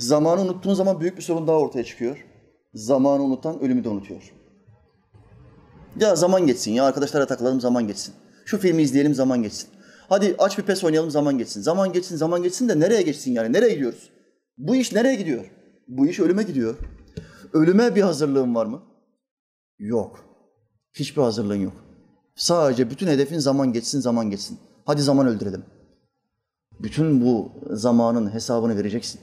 Zamanı unuttuğun zaman büyük bir sorun daha ortaya çıkıyor. Zamanı unutan ölümü de unutuyor. Ya zaman geçsin ya arkadaşlara takılalım zaman geçsin. Şu filmi izleyelim zaman geçsin. Hadi aç bir pes oynayalım zaman geçsin. Zaman geçsin zaman geçsin de nereye geçsin yani? Nereye gidiyoruz? Bu iş nereye gidiyor? Bu iş ölüme gidiyor. Ölüme bir hazırlığın var mı? Yok. Hiçbir hazırlığın yok. Sadece bütün hedefin zaman geçsin, zaman geçsin. Hadi zaman öldürelim. Bütün bu zamanın hesabını vereceksin.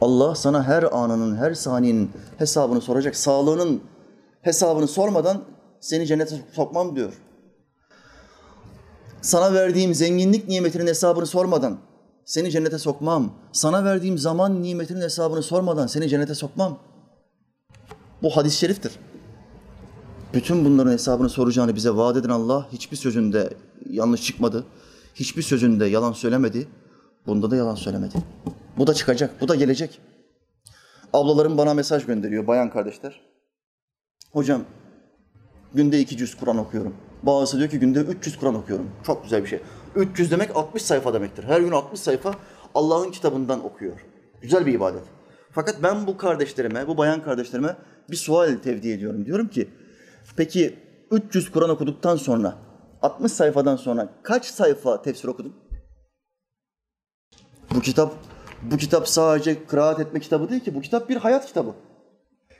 Allah sana her anının, her saniyenin hesabını soracak. Sağlığının hesabını sormadan seni cennete sokmam diyor. Sana verdiğim zenginlik nimetinin hesabını sormadan seni cennete sokmam. Sana verdiğim zaman nimetinin hesabını sormadan seni cennete sokmam. Bu hadis-i şeriftir. Bütün bunların hesabını soracağını bize vaat eden Allah hiçbir sözünde yanlış çıkmadı. Hiçbir sözünde yalan söylemedi. Bunda da yalan söylemedi. Bu da çıkacak, bu da gelecek. Ablalarım bana mesaj gönderiyor, bayan kardeşler. Hocam, günde iki cüz Kur'an okuyorum. Bazısı diyor ki günde 300 Kur'an okuyorum. Çok güzel bir şey. 300 demek 60 sayfa demektir. Her gün 60 sayfa Allah'ın kitabından okuyor. Güzel bir ibadet. Fakat ben bu kardeşlerime, bu bayan kardeşlerime bir sual tevdi ediyorum. Diyorum ki, peki 300 Kur'an okuduktan sonra, 60 sayfadan sonra kaç sayfa tefsir okudun? Bu kitap, bu kitap sadece kıraat etme kitabı değil ki. Bu kitap bir hayat kitabı.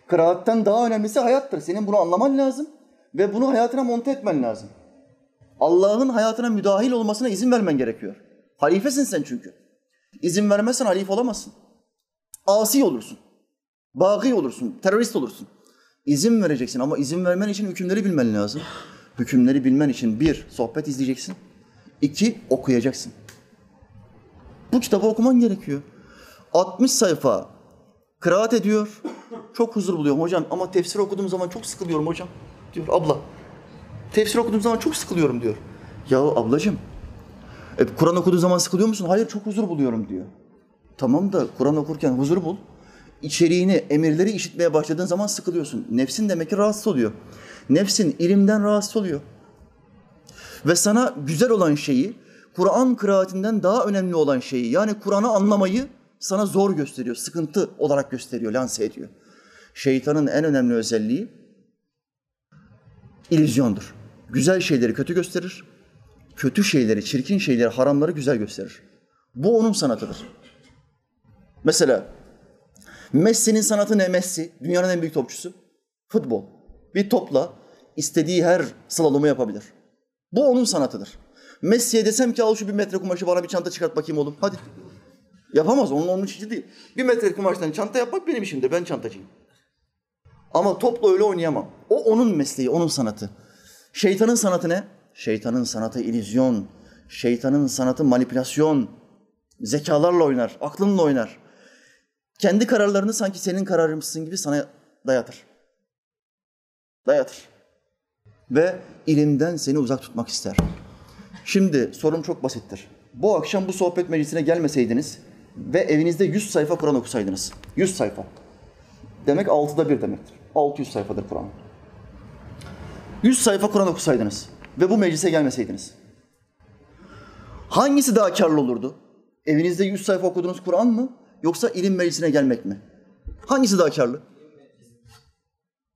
Kıraatten daha önemlisi hayattır. Senin bunu anlaman lazım ve bunu hayatına monte etmen lazım. Allah'ın hayatına müdahil olmasına izin vermen gerekiyor. Halifesin sen çünkü. İzin vermezsen halife olamazsın. Asi olursun. Baki olursun, terörist olursun. İzin vereceksin ama izin vermen için hükümleri bilmen lazım. Hükümleri bilmen için bir, sohbet izleyeceksin. İki, okuyacaksın. Bu kitabı okuman gerekiyor. 60 sayfa kıraat ediyor. Çok huzur buluyorum hocam ama tefsir okuduğum zaman çok sıkılıyorum hocam diyor abla. Tefsir okuduğum zaman çok sıkılıyorum diyor. Ya ablacığım e, Kur'an okuduğu zaman sıkılıyor musun? Hayır çok huzur buluyorum diyor. Tamam da Kur'an okurken huzur bul. İçeriğini, emirleri işitmeye başladığın zaman sıkılıyorsun. Nefsin demek ki rahatsız oluyor. Nefsin ilimden rahatsız oluyor. Ve sana güzel olan şeyi, Kur'an kıraatinden daha önemli olan şeyi, yani Kur'an'ı anlamayı sana zor gösteriyor, sıkıntı olarak gösteriyor, lanse ediyor. Şeytanın en önemli özelliği illüzyondur. Güzel şeyleri kötü gösterir, kötü şeyleri, çirkin şeyleri, haramları güzel gösterir. Bu onun sanatıdır. Mesela Messi'nin sanatı ne Messi? Dünyanın en büyük topçusu. Futbol. Bir topla istediği her slalomu yapabilir. Bu onun sanatıdır. Messi'ye desem ki al şu bir metre kumaşı bana bir çanta çıkart bakayım oğlum. Hadi. Yapamaz. Onun onun işi değil. Bir metre kumaştan çanta yapmak benim işimdir. Ben çantacıyım. Ama topla öyle oynayamam. O onun mesleği, onun sanatı. Şeytanın sanatı ne? Şeytanın sanatı illüzyon. Şeytanın sanatı manipülasyon. Zekalarla oynar, aklınla oynar. Kendi kararlarını sanki senin kararımsın gibi sana dayatır. Dayatır. Ve ilimden seni uzak tutmak ister. Şimdi sorum çok basittir. Bu akşam bu sohbet meclisine gelmeseydiniz ve evinizde 100 sayfa Kur'an okusaydınız. 100 sayfa. Demek altıda bir demektir. 600 sayfadır Kur'an. 100 sayfa Kur'an okusaydınız ve bu meclise gelmeseydiniz. Hangisi daha karlı olurdu? Evinizde 100 sayfa okuduğunuz Kur'an mı yoksa ilim meclisine gelmek mi? Hangisi daha karlı?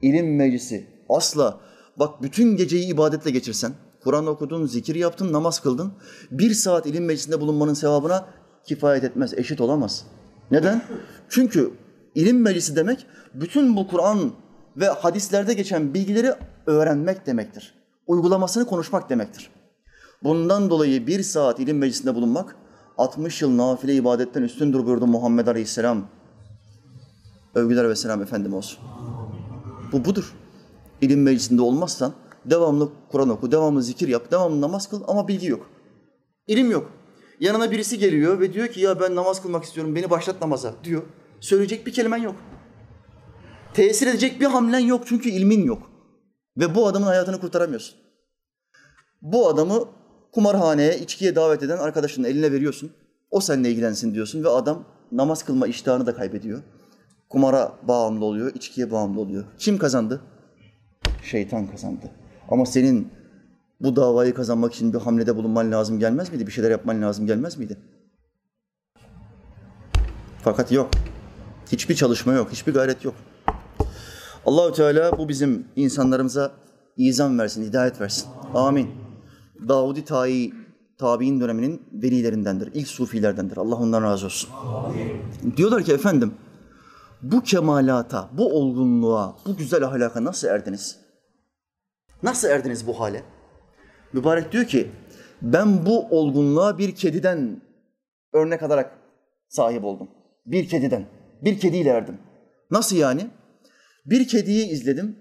İlim meclisi. Asla. Bak bütün geceyi ibadetle geçirsen, Kur'an okudun, zikir yaptın, namaz kıldın. Bir saat ilim meclisinde bulunmanın sevabına kifayet etmez, eşit olamaz. Neden? Çünkü ilim meclisi demek bütün bu Kur'an ve hadislerde geçen bilgileri öğrenmek demektir. Uygulamasını konuşmak demektir. Bundan dolayı bir saat ilim meclisinde bulunmak 60 yıl nafile ibadetten üstündür buyurdu Muhammed Aleyhisselam. Övgüler ve selam efendim olsun. Bu budur. İlim meclisinde olmazsan devamlı Kur'an oku, devamlı zikir yap, devamlı namaz kıl ama bilgi yok. İlim yok. Yanına birisi geliyor ve diyor ki ya ben namaz kılmak istiyorum, beni başlat namaza diyor. Söyleyecek bir kelimen yok. Tesir edecek bir hamlen yok çünkü ilmin yok. Ve bu adamın hayatını kurtaramıyorsun. Bu adamı kumarhaneye, içkiye davet eden arkadaşının eline veriyorsun. O seninle ilgilensin diyorsun ve adam namaz kılma iştahını da kaybediyor. Kumara bağımlı oluyor, içkiye bağımlı oluyor. Kim kazandı? Şeytan kazandı. Ama senin bu davayı kazanmak için bir hamlede bulunman lazım gelmez miydi? Bir şeyler yapman lazım gelmez miydi? Fakat yok. Hiçbir çalışma yok, hiçbir gayret yok. Allahü Teala bu bizim insanlarımıza izan versin, hidayet versin. Amin. Davudi Tayi tabi'in döneminin velilerindendir. ilk sufilerdendir. Allah ondan razı olsun. Diyorlar ki efendim bu kemalata, bu olgunluğa, bu güzel ahlaka nasıl erdiniz? Nasıl erdiniz bu hale? Mübarek diyor ki ben bu olgunluğa bir kediden örnek alarak sahip oldum. Bir kediden. Bir kediyle erdim. Nasıl yani? Bir kediyi izledim.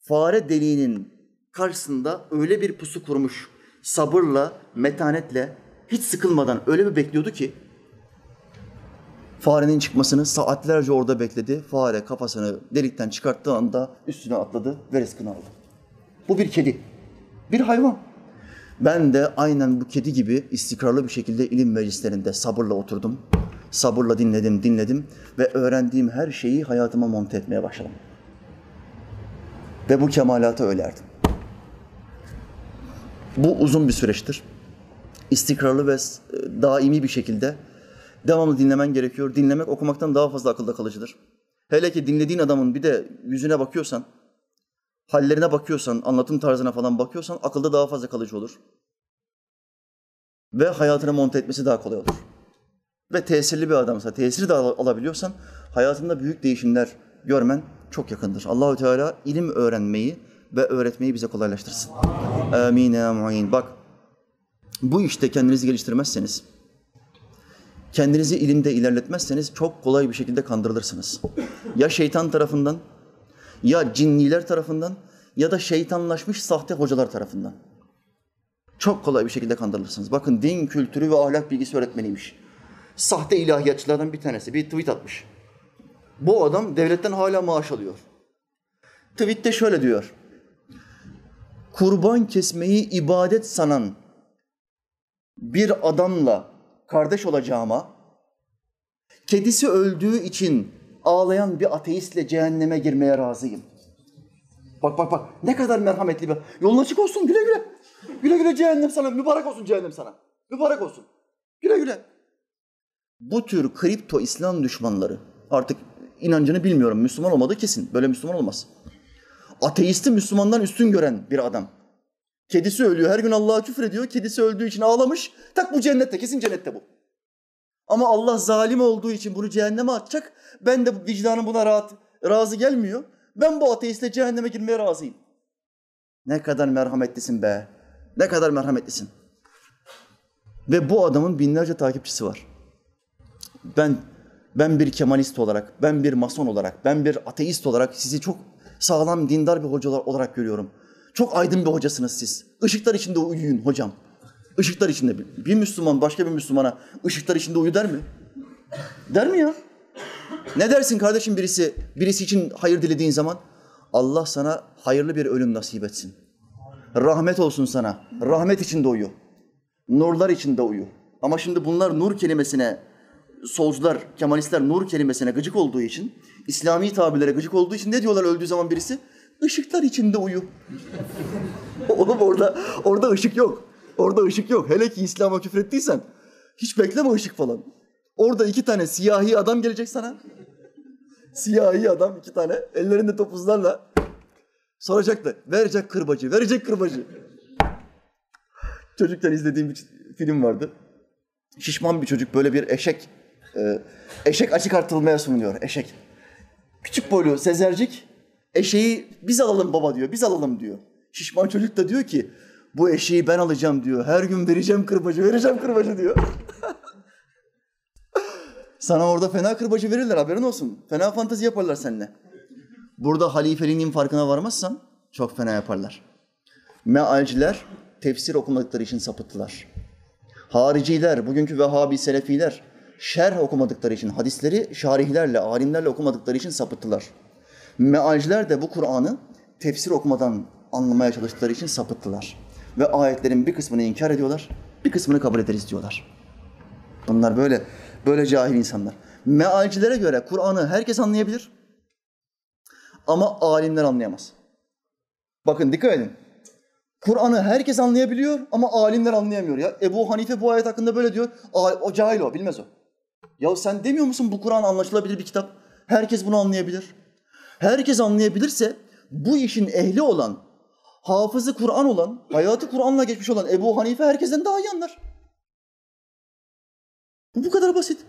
Fare deliğinin karşısında öyle bir pusu kurmuş. Sabırla, metanetle, hiç sıkılmadan öyle bir bekliyordu ki farenin çıkmasını saatlerce orada bekledi. Fare kafasını delikten çıkarttığı anda üstüne atladı ve rızkını aldı. Bu bir kedi. Bir hayvan. Ben de aynen bu kedi gibi istikrarlı bir şekilde ilim meclislerinde sabırla oturdum. Sabırla dinledim, dinledim ve öğrendiğim her şeyi hayatıma monte etmeye başladım. Ve bu kemalata öyle erdim. Bu uzun bir süreçtir. İstikrarlı ve e, daimi bir şekilde devamlı dinlemen gerekiyor. Dinlemek okumaktan daha fazla akılda kalıcıdır. Hele ki dinlediğin adamın bir de yüzüne bakıyorsan, hallerine bakıyorsan, anlatım tarzına falan bakıyorsan akılda daha fazla kalıcı olur. Ve hayatına monte etmesi daha kolay olur. Ve tesirli bir adamsa, tesiri de al- alabiliyorsan hayatında büyük değişimler görmen çok yakındır. Allahü Teala ilim öğrenmeyi ve öğretmeyi bize kolaylaştırsın. Amin ya. Bak bu işte kendinizi geliştirmezseniz, kendinizi ilimde ilerletmezseniz çok kolay bir şekilde kandırılırsınız. Ya şeytan tarafından, ya cinniler tarafından ya da şeytanlaşmış sahte hocalar tarafından. Çok kolay bir şekilde kandırılırsınız. Bakın din kültürü ve ahlak bilgisi öğretmeniymiş. Sahte ilahiyatçılardan bir tanesi bir tweet atmış. Bu adam devletten hala maaş alıyor. Tweette şöyle diyor. Kurban kesmeyi ibadet sanan bir adamla kardeş olacağıma, kedisi öldüğü için ağlayan bir ateistle cehenneme girmeye razıyım. Bak bak bak ne kadar merhametli bir. Yolun açık olsun güle güle. Güle güle cehennem sana. Mübarek olsun cehennem sana. Mübarek olsun. Güle güle. Bu tür kripto İslam düşmanları artık inancını bilmiyorum. Müslüman olmadığı kesin. Böyle Müslüman olmaz. Ateisti Müslümandan üstün gören bir adam. Kedisi ölüyor. Her gün Allah'a küfür ediyor. Kedisi öldüğü için ağlamış. Tak bu cennette. Kesin cennette bu. Ama Allah zalim olduğu için bunu cehenneme atacak. Ben de vicdanım buna rahat, razı gelmiyor. Ben bu ateistle cehenneme girmeye razıyım. Ne kadar merhametlisin be. Ne kadar merhametlisin. Ve bu adamın binlerce takipçisi var. Ben ben bir kemalist olarak, ben bir mason olarak, ben bir ateist olarak sizi çok sağlam dindar bir hoca olarak görüyorum. Çok aydın bir hocasınız siz. Işıklar içinde uyuyun hocam. Işıklar içinde. Bir Müslüman başka bir Müslümana ışıklar içinde uyu der mi? Der mi ya? Ne dersin kardeşim birisi birisi için hayır dilediğin zaman? Allah sana hayırlı bir ölüm nasip etsin. Rahmet olsun sana. Rahmet içinde uyu. Nurlar içinde uyu. Ama şimdi bunlar nur kelimesine solcular, kemalistler nur kelimesine gıcık olduğu için, İslami tabirlere gıcık olduğu için ne diyorlar öldüğü zaman birisi? Işıklar içinde uyu. Oğlum orada orada ışık yok. Orada ışık yok. Hele ki İslam'a küfrettiysen hiç bekleme ışık falan. Orada iki tane siyahi adam gelecek sana. Siyahi adam iki tane ellerinde topuzlarla soracak verecek kırbacı, verecek kırbacı. Çocukken izlediğim bir film vardı. Şişman bir çocuk böyle bir eşek, e, eşek açık artırılmaya sunuluyor, eşek. Küçük boylu Sezercik, eşeği biz alalım baba diyor, biz alalım diyor. Şişman çocuk da diyor ki, bu eşeği ben alacağım diyor. Her gün vereceğim kırbacı, vereceğim kırbacı diyor. Sana orada fena kırbacı verirler haberin olsun. Fena fantezi yaparlar seninle. Burada halifeliğinin farkına varmazsan çok fena yaparlar. Mealciler tefsir okumadıkları için sapıttılar. Hariciler, bugünkü Vehhabi Selefiler şerh okumadıkları için, hadisleri şarihlerle, alimlerle okumadıkları için sapıttılar. Mealciler de bu Kur'an'ı tefsir okumadan anlamaya çalıştıkları için sapıttılar. Ve ayetlerin bir kısmını inkar ediyorlar, bir kısmını kabul ederiz diyorlar. Bunlar böyle böyle cahil insanlar. Mealcilere göre Kur'an'ı herkes anlayabilir ama alimler anlayamaz. Bakın dikkat edin. Kur'an'ı herkes anlayabiliyor ama alimler anlayamıyor ya. Ebu Hanife bu ayet hakkında böyle diyor. O cahil o, bilmez o. Ya sen demiyor musun bu Kur'an anlaşılabilir bir kitap? Herkes bunu anlayabilir. Herkes anlayabilirse bu işin ehli olan, hafızı Kur'an olan, hayatı Kur'an'la geçmiş olan Ebu Hanife herkesten daha iyi anlar. Bu bu kadar basit.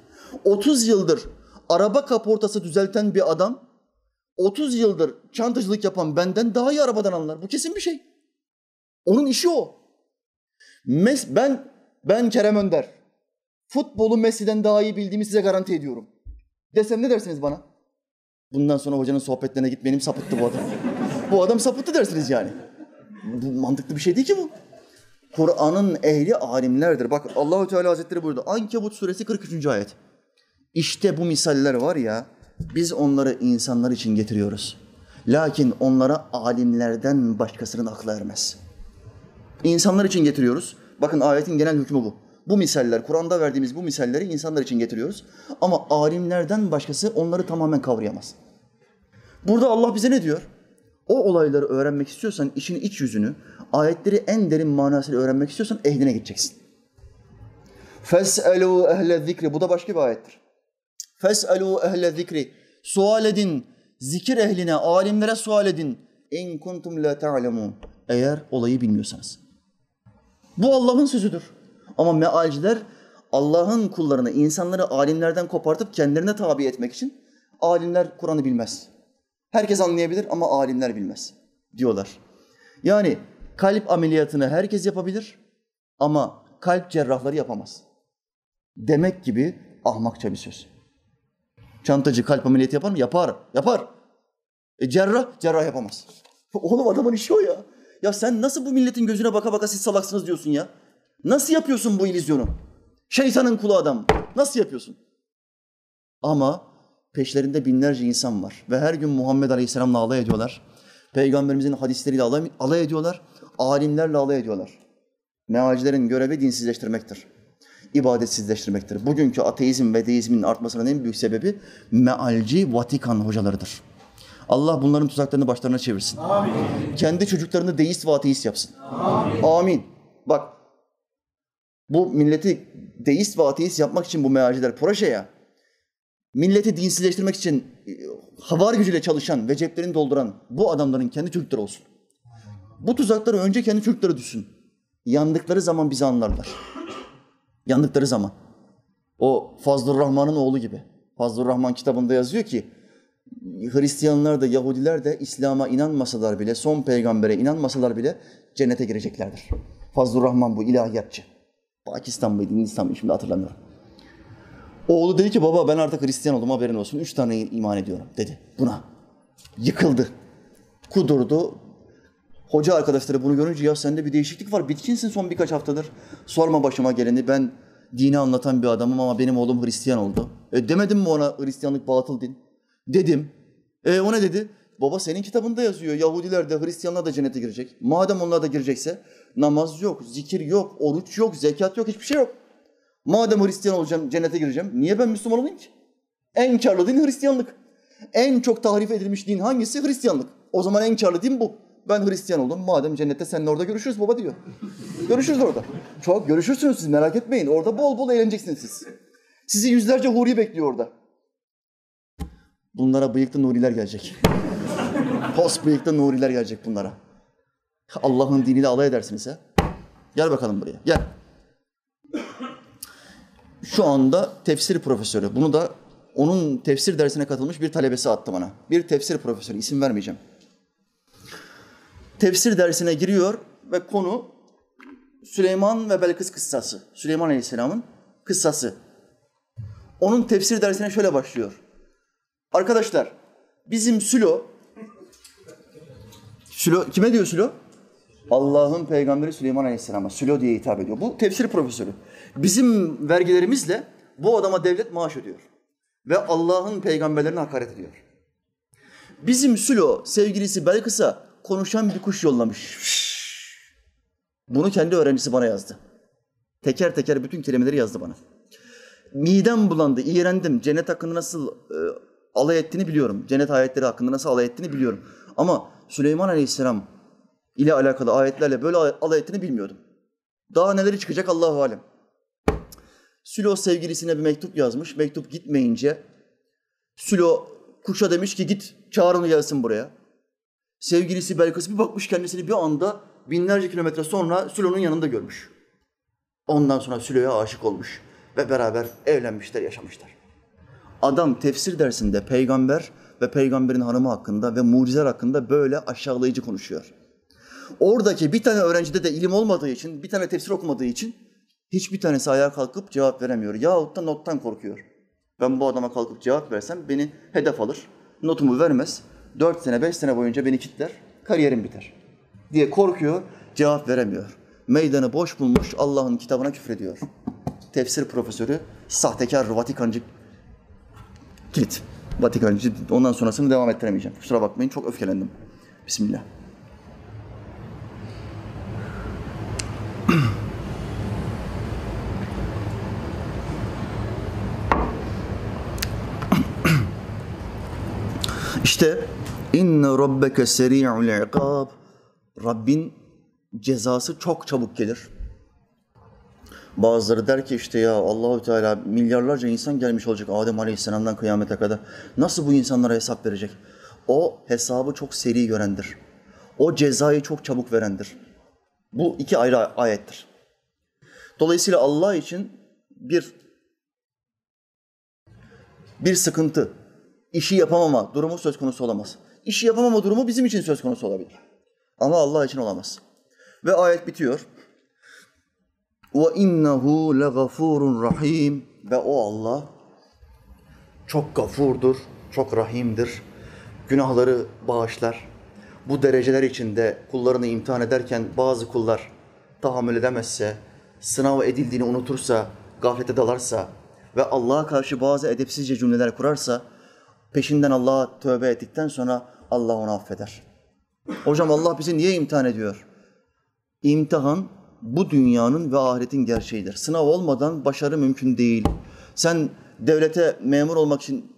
30 yıldır araba kaportası düzelten bir adam 30 yıldır çantacılık yapan benden daha iyi arabadan anlar. Bu kesin bir şey. Onun işi o. Mes ben ben Kerem Önder. Futbolu Messi'den daha iyi bildiğimi size garanti ediyorum. Desem ne dersiniz bana? Bundan sonra hocanın sohbetlerine git benim sapıttı bu adam. bu adam sapıttı dersiniz yani. Bu mantıklı bir şey değil ki bu. Kur'an'ın ehli alimlerdir. Bak Allahu Teala Hazretleri buyurdu. Ankebut suresi 43. ayet. İşte bu misaller var ya biz onları insanlar için getiriyoruz. Lakin onlara alimlerden başkasının aklı ermez. İnsanlar için getiriyoruz. Bakın ayetin genel hükmü bu. Bu misaller, Kur'an'da verdiğimiz bu misalleri insanlar için getiriyoruz. Ama alimlerden başkası onları tamamen kavrayamaz. Burada Allah bize ne diyor? O olayları öğrenmek istiyorsan işin iç yüzünü, ayetleri en derin manasıyla öğrenmek istiyorsan ehline gideceksin. Fes'elû ehle zikri. Bu da başka bir ayettir. Fes'elû ehle zikri. Sual edin. Zikir ehline, alimlere sual edin. İn kuntum la ta'lemun. Eğer olayı bilmiyorsanız. Bu Allah'ın sözüdür. Ama mealciler Allah'ın kullarını, insanları alimlerden kopartıp kendilerine tabi etmek için alimler Kur'an'ı bilmez. Herkes anlayabilir ama alimler bilmez diyorlar. Yani kalp ameliyatını herkes yapabilir ama kalp cerrahları yapamaz. Demek gibi ahmakça bir söz. Çantacı kalp ameliyatı yapar mı? Yapar. Yapar. E cerrah, cerrah yapamaz. Oğlum adamın işi o ya. Ya sen nasıl bu milletin gözüne baka baka siz salaksınız diyorsun ya? Nasıl yapıyorsun bu illüzyonu? Şeytanın kulu adam. Nasıl yapıyorsun? Ama peşlerinde binlerce insan var. Ve her gün Muhammed Aleyhisselam'la alay ediyorlar. Peygamberimizin hadisleriyle alay, alay ediyorlar. Alimlerle alay ediyorlar. Mealcilerin görevi dinsizleştirmektir. İbadetsizleştirmektir. Bugünkü ateizm ve deizmin artmasının en büyük sebebi mealci Vatikan hocalarıdır. Allah bunların tuzaklarını başlarına çevirsin. Amin. Kendi çocuklarını deist ve ateist yapsın. Amin. Amin. Bak bu milleti deist ve ateist yapmak için bu mealciler proje ya. Milleti dinsizleştirmek için e, havar gücüyle çalışan ve ceplerini dolduran bu adamların kendi çocukları olsun. Bu tuzakları önce kendi çocukları düşsün. Yandıkları zaman bizi anlarlar. Yandıkları zaman. O Fazlur Rahman'ın oğlu gibi. Fazlur Rahman kitabında yazıyor ki Hristiyanlar da Yahudiler de İslam'a inanmasalar bile, son peygambere inanmasalar bile cennete gireceklerdir. Fazlur Rahman bu ilahiyatçı. Pakistan mıydı, Hindistan mıydı şimdi hatırlamıyorum. Oğlu dedi ki baba ben artık Hristiyan oldum haberin olsun. Üç tane iman ediyorum dedi buna. Yıkıldı. Kudurdu. Hoca arkadaşları bunu görünce ya sende bir değişiklik var. Bitkinsin son birkaç haftadır. Sorma başıma geleni. Ben dini anlatan bir adamım ama benim oğlum Hristiyan oldu. E demedim mi ona Hristiyanlık batıl din? Dedim. E o ne dedi? Baba senin kitabında yazıyor. Yahudiler de Hristiyanlar da cennete girecek. Madem onlar da girecekse namaz yok, zikir yok, oruç yok, zekat yok, hiçbir şey yok. Madem Hristiyan olacağım, cennete gireceğim. Niye ben Müslüman olayım ki? En karlı din Hristiyanlık. En çok tahrif edilmiş din hangisi? Hristiyanlık. O zaman en karlı din bu. Ben Hristiyan oldum. Madem cennette seninle orada görüşürüz baba diyor. görüşürüz orada. Çok görüşürsünüz siz merak etmeyin. Orada bol bol eğleneceksiniz siz. Sizi yüzlerce huri bekliyor orada. Bunlara bıyıklı nuriler gelecek. Pos bıyıklı nuriler gelecek bunlara. Allah'ın diniyle alay edersiniz ha. Gel bakalım buraya. Gel. Şu anda tefsir profesörü. Bunu da onun tefsir dersine katılmış bir talebesi attı bana. Bir tefsir profesörü. isim vermeyeceğim. Tefsir dersine giriyor ve konu Süleyman ve Belkıs kıssası. Süleyman Aleyhisselam'ın kıssası. Onun tefsir dersine şöyle başlıyor. Arkadaşlar bizim Sülo Sülo kime diyor Sülo? Allah'ın peygamberi Süleyman Aleyhisselam'a Sülo diye hitap ediyor. Bu tefsir profesörü. Bizim vergilerimizle bu adama devlet maaş ödüyor. Ve Allah'ın peygamberlerine hakaret ediyor. Bizim Sülo sevgilisi Belkıs'a konuşan bir kuş yollamış. Bunu kendi öğrencisi bana yazdı. Teker teker bütün kelimeleri yazdı bana. Midem bulandı, iğrendim. Cennet hakkında nasıl e, alay ettiğini biliyorum. Cennet ayetleri hakkında nasıl alay ettiğini biliyorum. Ama Süleyman Aleyhisselam ile alakalı ayetlerle böyle alay ettiğini bilmiyordum. Daha neleri çıkacak Allahu alem. Sülo sevgilisine bir mektup yazmış. Mektup gitmeyince Sülo kuşa demiş ki git çağır onu gelsin buraya. Sevgilisi Belkıs bir bakmış kendisini bir anda binlerce kilometre sonra Sülo'nun yanında görmüş. Ondan sonra Sülo'ya aşık olmuş ve beraber evlenmişler, yaşamışlar. Adam tefsir dersinde peygamber ve peygamberin hanımı hakkında ve mucizeler hakkında böyle aşağılayıcı konuşuyor. Oradaki bir tane öğrencide de ilim olmadığı için, bir tane tefsir okumadığı için hiçbir tanesi ayağa kalkıp cevap veremiyor. Yahut da nottan korkuyor. Ben bu adama kalkıp cevap versem beni hedef alır, notumu vermez, dört sene, beş sene boyunca beni kitler, kariyerim biter diye korkuyor, cevap veremiyor. Meydanı boş bulmuş, Allah'ın kitabına küfrediyor. Tefsir profesörü, sahtekar, Vatikancı kilit. Vatikancı. Ondan sonrasını devam ettiremeyeceğim. Kusura bakmayın, çok öfkelendim. Bismillah. İşte inne rabbeke seri'ul ikab. Rabbin cezası çok çabuk gelir. Bazıları der ki işte ya Allahü Teala milyarlarca insan gelmiş olacak Adem Aleyhisselam'dan kıyamete kadar. Nasıl bu insanlara hesap verecek? O hesabı çok seri görendir. O cezayı çok çabuk verendir. Bu iki ayrı ayettir. Dolayısıyla Allah için bir bir sıkıntı, işi yapamama durumu söz konusu olamaz. İşi yapamama durumu bizim için söz konusu olabilir. Ama Allah için olamaz. Ve ayet bitiyor. Ve innehu legafurun rahim ve o Allah çok gafurdur, çok rahimdir. Günahları bağışlar. Bu dereceler içinde kullarını imtihan ederken bazı kullar tahammül edemezse, sınav edildiğini unutursa, gaflete dalarsa ve Allah'a karşı bazı edepsizce cümleler kurarsa, peşinden Allah'a tövbe ettikten sonra Allah onu affeder. Hocam Allah bizi niye imtihan ediyor? İmtihan bu dünyanın ve ahiretin gerçeğidir. Sınav olmadan başarı mümkün değil. Sen devlete memur olmak için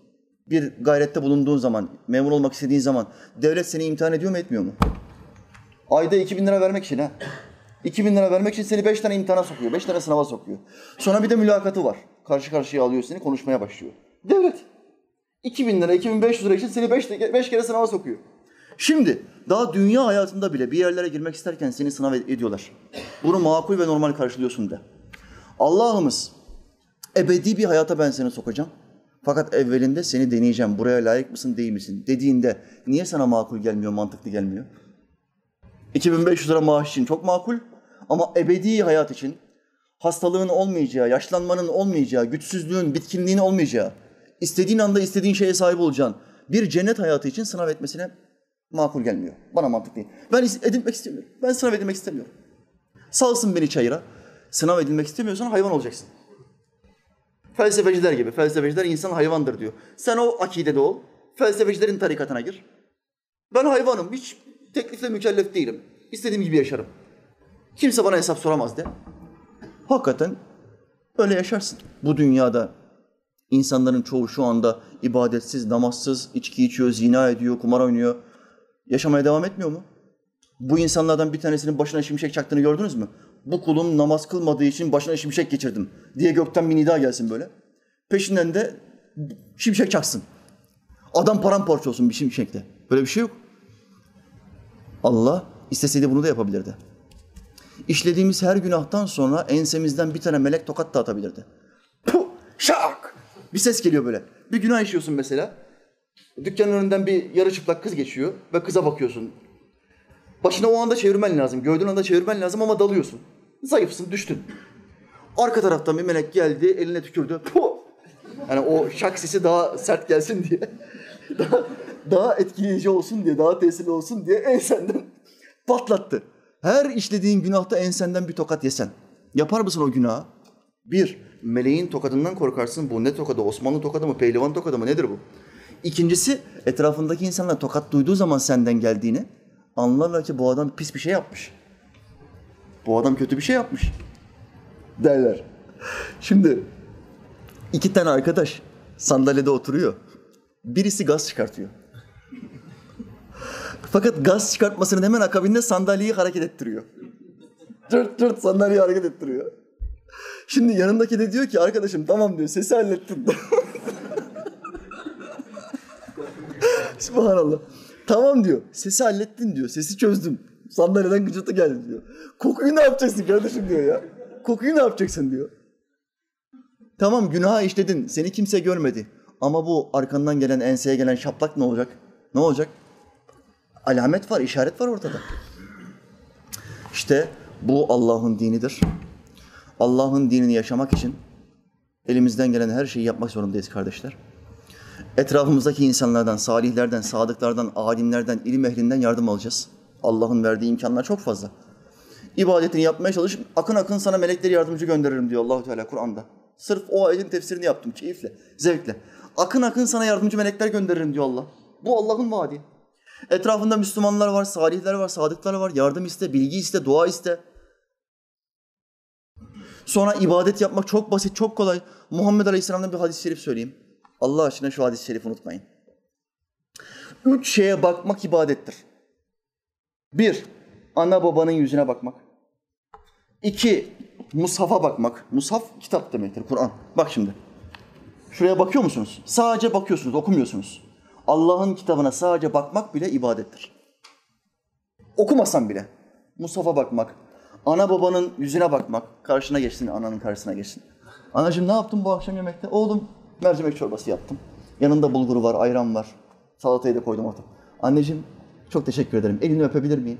bir gayrette bulunduğun zaman, memur olmak istediğin zaman devlet seni imtihan ediyor mu etmiyor mu? Ayda 2000 lira vermek için ha. 2000 lira vermek için seni 5 tane imtihana sokuyor, 5 tane sınava sokuyor. Sonra bir de mülakatı var. Karşı karşıya alıyor seni, konuşmaya başlıyor. Devlet. 2000 lira, 2500 lira için seni 5 beş kere sınava sokuyor. Şimdi daha dünya hayatında bile bir yerlere girmek isterken seni sınav ediyorlar. Bunu makul ve normal karşılıyorsun de. Allah'ımız ebedi bir hayata ben seni sokacağım. Fakat evvelinde seni deneyeceğim. Buraya layık mısın değil misin? Dediğinde niye sana makul gelmiyor, mantıklı gelmiyor? 2500 lira maaş için çok makul ama ebedi hayat için hastalığın olmayacağı, yaşlanmanın olmayacağı, güçsüzlüğün, bitkinliğin olmayacağı, istediğin anda istediğin şeye sahip olacağın bir cennet hayatı için sınav etmesine makul gelmiyor. Bana mantık değil. Ben edinmek istemiyorum. Ben sınav edilmek istemiyorum. Salsın beni çayıra. Sınav edilmek istemiyorsan hayvan olacaksın. Felsefeciler gibi. Felsefeciler insan hayvandır diyor. Sen o akidede ol. Felsefecilerin tarikatına gir. Ben hayvanım. Hiç teklifle mükellef değilim. İstediğim gibi yaşarım. Kimse bana hesap soramaz de. Hakikaten öyle yaşarsın. Bu dünyada insanların çoğu şu anda ibadetsiz, namazsız, içki içiyor, zina ediyor, kumar oynuyor. Yaşamaya devam etmiyor mu? Bu insanlardan bir tanesinin başına şimşek çaktığını gördünüz mü? Bu kulum namaz kılmadığı için başına şimşek geçirdim diye gökten bir nida gelsin böyle. Peşinden de şimşek çaksın. Adam paramparça olsun bir şimşekte. Böyle bir şey yok. Allah isteseydi bunu da yapabilirdi. İşlediğimiz her günahtan sonra ensemizden bir tane melek tokat da atabilirdi. Puh, şak! Bir ses geliyor böyle. Bir günah işiyorsun mesela. Dükkanın önünden bir yarı çıplak kız geçiyor ve kıza bakıyorsun. Başına o anda çevirmen lazım. Gördüğün anda çevirmen lazım ama dalıyorsun. Zayıfsın, düştün. Arka taraftan bir melek geldi, eline tükürdü. Puh! Yani o şak sesi daha sert gelsin diye. daha, daha etkileyici olsun diye, daha tesirli olsun diye ensenden patlattı. Her işlediğin günahta ensenden bir tokat yesen. Yapar mısın o günahı? Bir, meleğin tokadından korkarsın. Bu ne tokadı? Osmanlı tokadı mı? Pehlivan tokadı mı? Nedir bu? İkincisi, etrafındaki insanlar tokat duyduğu zaman senden geldiğini anlarlar ki bu adam pis bir şey yapmış. Bu adam kötü bir şey yapmış derler. Şimdi iki tane arkadaş sandalyede oturuyor. Birisi gaz çıkartıyor. Fakat gaz çıkartmasının hemen akabinde sandalyeyi hareket ettiriyor. Tırt tırt sandalyeyi hareket ettiriyor. Şimdi yanındaki de diyor ki arkadaşım tamam diyor sesi hallettin. Subhanallah. Tamam diyor. Sesi hallettin diyor. Sesi çözdüm. Sandalyeden gıcırtı geldi diyor. Kokuyu ne yapacaksın kardeşim diyor ya. Kokuyu ne yapacaksın diyor. Tamam günaha işledin. Seni kimse görmedi. Ama bu arkandan gelen enseye gelen şaplak ne olacak? Ne olacak? Alamet var, işaret var ortada. İşte bu Allah'ın dinidir. Allah'ın dinini yaşamak için elimizden gelen her şeyi yapmak zorundayız kardeşler. Etrafımızdaki insanlardan, salihlerden, sadıklardan, alimlerden, ilim ehlinden yardım alacağız. Allah'ın verdiği imkanlar çok fazla. İbadetini yapmaya çalış, akın akın sana melekleri yardımcı gönderirim diyor Allahu Teala Kur'an'da. Sırf o ayetin tefsirini yaptım keyifle, zevkle. Akın akın sana yardımcı melekler gönderirim diyor Allah. Bu Allah'ın vaadi. Etrafında Müslümanlar var, salihler var, sadıklar var. Yardım iste, bilgi iste, dua iste. Sonra ibadet yapmak çok basit, çok kolay. Muhammed Aleyhisselam'dan bir hadis-i şerif söyleyeyim. Allah aşkına şu hadis-i şerifi unutmayın. Üç şeye bakmak ibadettir. Bir, ana babanın yüzüne bakmak. İki, mushafa bakmak. Mushaf kitap demektir, Kur'an. Bak şimdi. Şuraya bakıyor musunuz? Sadece bakıyorsunuz, okumuyorsunuz. Allah'ın kitabına sadece bakmak bile ibadettir. Okumasan bile. Musaf'a bakmak, ana babanın yüzüne bakmak, karşına geçsin, ananın karşısına geçsin. Anacığım ne yaptın bu akşam yemekte? Oğlum mercimek çorbası yaptım. Yanında bulguru var, ayran var. Salatayı da koydum orta. Anneciğim çok teşekkür ederim. Elini öpebilir miyim?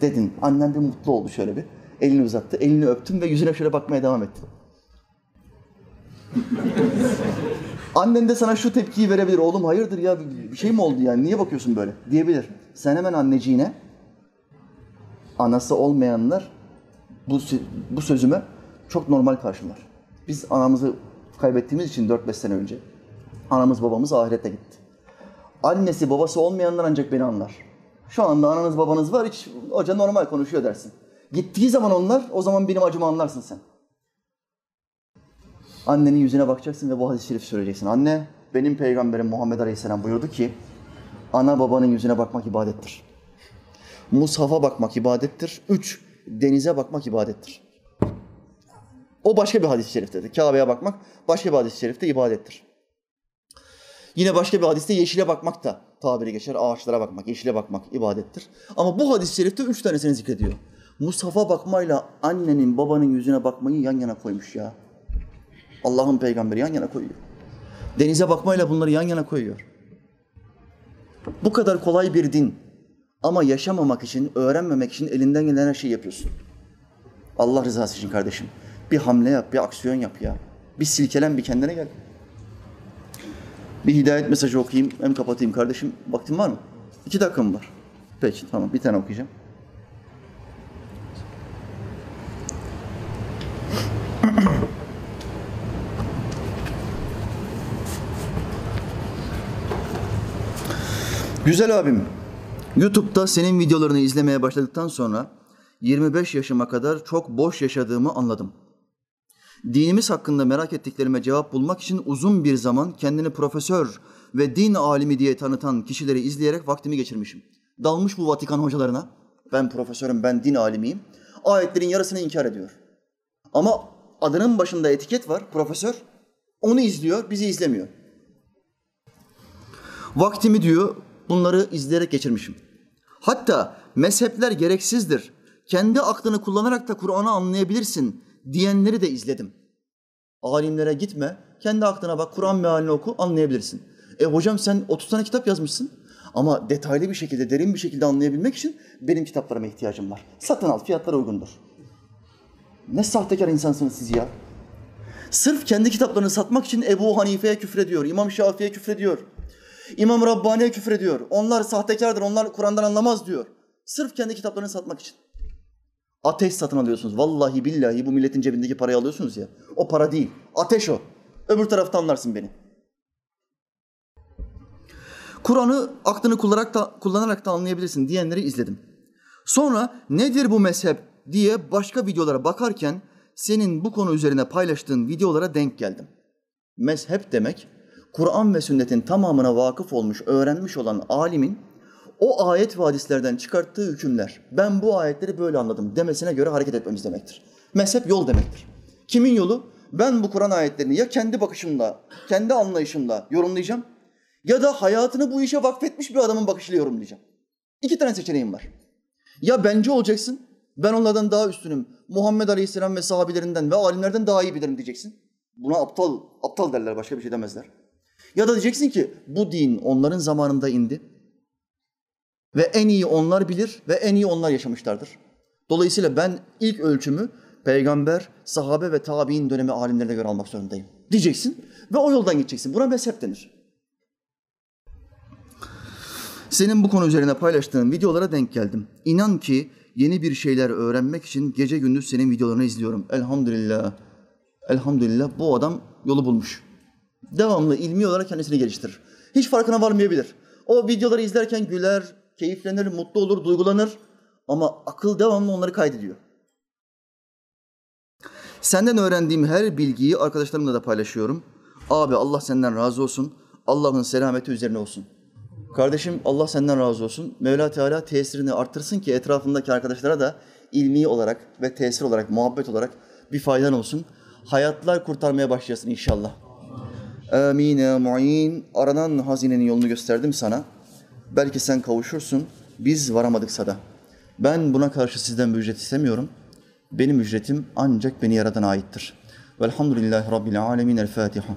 Dedin. Annen bir mutlu oldu şöyle bir. Elini uzattı. Elini öptüm ve yüzüne şöyle bakmaya devam ettim. Annen de sana şu tepkiyi verebilir. Oğlum hayırdır ya bir şey mi oldu yani niye bakıyorsun böyle diyebilir. Sen hemen anneciğine anası olmayanlar bu, bu sözüme çok normal karşılar. Biz anamızı kaybettiğimiz için 4-5 sene önce anamız babamız ahirete gitti. Annesi babası olmayanlar ancak beni anlar. Şu anda ananız babanız var hiç hoca normal konuşuyor dersin. Gittiği zaman onlar o zaman benim acımı anlarsın sen. Annenin yüzüne bakacaksın ve bu hadis-i şerif söyleyeceksin. Anne, benim peygamberim Muhammed Aleyhisselam buyurdu ki, ana babanın yüzüne bakmak ibadettir. Mushaf'a bakmak ibadettir. Üç, denize bakmak ibadettir. O başka bir hadis-i şeriftedir. Kabe'ye bakmak başka bir hadis-i şerifte ibadettir. Yine başka bir hadiste yeşile bakmak da tabiri geçer. Ağaçlara bakmak, yeşile bakmak ibadettir. Ama bu hadis-i şerifte üç tanesini zikrediyor. Mushaf'a bakmayla annenin, babanın yüzüne bakmayı yan yana koymuş ya. Allah'ın peygamberi yan yana koyuyor. Denize bakmayla bunları yan yana koyuyor. Bu kadar kolay bir din. Ama yaşamamak için, öğrenmemek için elinden gelen her şeyi yapıyorsun. Allah rızası için kardeşim. Bir hamle yap, bir aksiyon yap ya. Bir silkelen, bir kendine gel. Bir hidayet mesajı okuyayım, hem kapatayım kardeşim. Vaktin var mı? İki dakikam var. Peki, tamam. Bir tane okuyacağım. Güzel abim, YouTube'da senin videolarını izlemeye başladıktan sonra 25 yaşıma kadar çok boş yaşadığımı anladım. Dinimiz hakkında merak ettiklerime cevap bulmak için uzun bir zaman kendini profesör ve din alimi diye tanıtan kişileri izleyerek vaktimi geçirmişim. Dalmış bu Vatikan hocalarına. Ben profesörüm, ben din alimiyim. Ayetlerin yarısını inkar ediyor. Ama adının başında etiket var, profesör. Onu izliyor, bizi izlemiyor. Vaktimi diyor bunları izleyerek geçirmişim. Hatta mezhepler gereksizdir. Kendi aklını kullanarak da Kur'an'ı anlayabilirsin diyenleri de izledim. Alimlere gitme, kendi aklına bak, Kur'an mealini oku, anlayabilirsin. E hocam sen 30 tane kitap yazmışsın ama detaylı bir şekilde, derin bir şekilde anlayabilmek için benim kitaplarıma ihtiyacım var. Satın al, fiyatlar uygundur. Ne sahtekar insansınız siz ya. Sırf kendi kitaplarını satmak için Ebu Hanife'ye küfrediyor, İmam Şafii'ye küfrediyor. İmam Rabbani'ye küfrediyor. Onlar sahtekardır, onlar Kur'an'dan anlamaz diyor. Sırf kendi kitaplarını satmak için. Ateş satın alıyorsunuz. Vallahi billahi bu milletin cebindeki parayı alıyorsunuz ya. O para değil. Ateş o. Öbür tarafta anlarsın beni. Kur'an'ı aklını kullanarak da, kullanarak da anlayabilirsin diyenleri izledim. Sonra nedir bu mezhep diye başka videolara bakarken senin bu konu üzerine paylaştığın videolara denk geldim. Mezhep demek Kur'an ve sünnetin tamamına vakıf olmuş, öğrenmiş olan alimin o ayet ve hadislerden çıkarttığı hükümler, ben bu ayetleri böyle anladım demesine göre hareket etmemiz demektir. Mezhep yol demektir. Kimin yolu? Ben bu Kur'an ayetlerini ya kendi bakışımla, kendi anlayışımla yorumlayacağım ya da hayatını bu işe vakfetmiş bir adamın bakışıyla yorumlayacağım. İki tane seçeneğim var. Ya bence olacaksın, ben onlardan daha üstünüm. Muhammed Aleyhisselam ve sahabilerinden ve alimlerden daha iyi bilirim diyeceksin. Buna aptal, aptal derler, başka bir şey demezler. Ya da diyeceksin ki bu din onların zamanında indi. Ve en iyi onlar bilir ve en iyi onlar yaşamışlardır. Dolayısıyla ben ilk ölçümü peygamber, sahabe ve tabi'in dönemi alimlerine göre almak zorundayım. Diyeceksin ve o yoldan gideceksin. Buna mezhep denir. Senin bu konu üzerine paylaştığın videolara denk geldim. İnan ki yeni bir şeyler öğrenmek için gece gündüz senin videolarını izliyorum. Elhamdülillah. Elhamdülillah bu adam yolu bulmuş. Devamlı ilmi olarak kendisini geliştirir. Hiç farkına varmayabilir. O videoları izlerken güler, keyiflenir, mutlu olur, duygulanır. Ama akıl devamlı onları kaydediyor. Senden öğrendiğim her bilgiyi arkadaşlarımla da paylaşıyorum. Abi Allah senden razı olsun. Allah'ın selameti üzerine olsun. Kardeşim Allah senden razı olsun. Mevla Teala tesirini arttırsın ki etrafındaki arkadaşlara da ilmi olarak ve tesir olarak, muhabbet olarak bir faydan olsun. Hayatlar kurtarmaya başlayasın inşallah. Amin ya mu'in. Aranan hazinenin yolunu gösterdim sana. Belki sen kavuşursun. Biz varamadıksa da. Ben buna karşı sizden bir ücret istemiyorum. Benim ücretim ancak beni yaradana aittir. Velhamdülillahi Rabbil alemin. El Fatiha.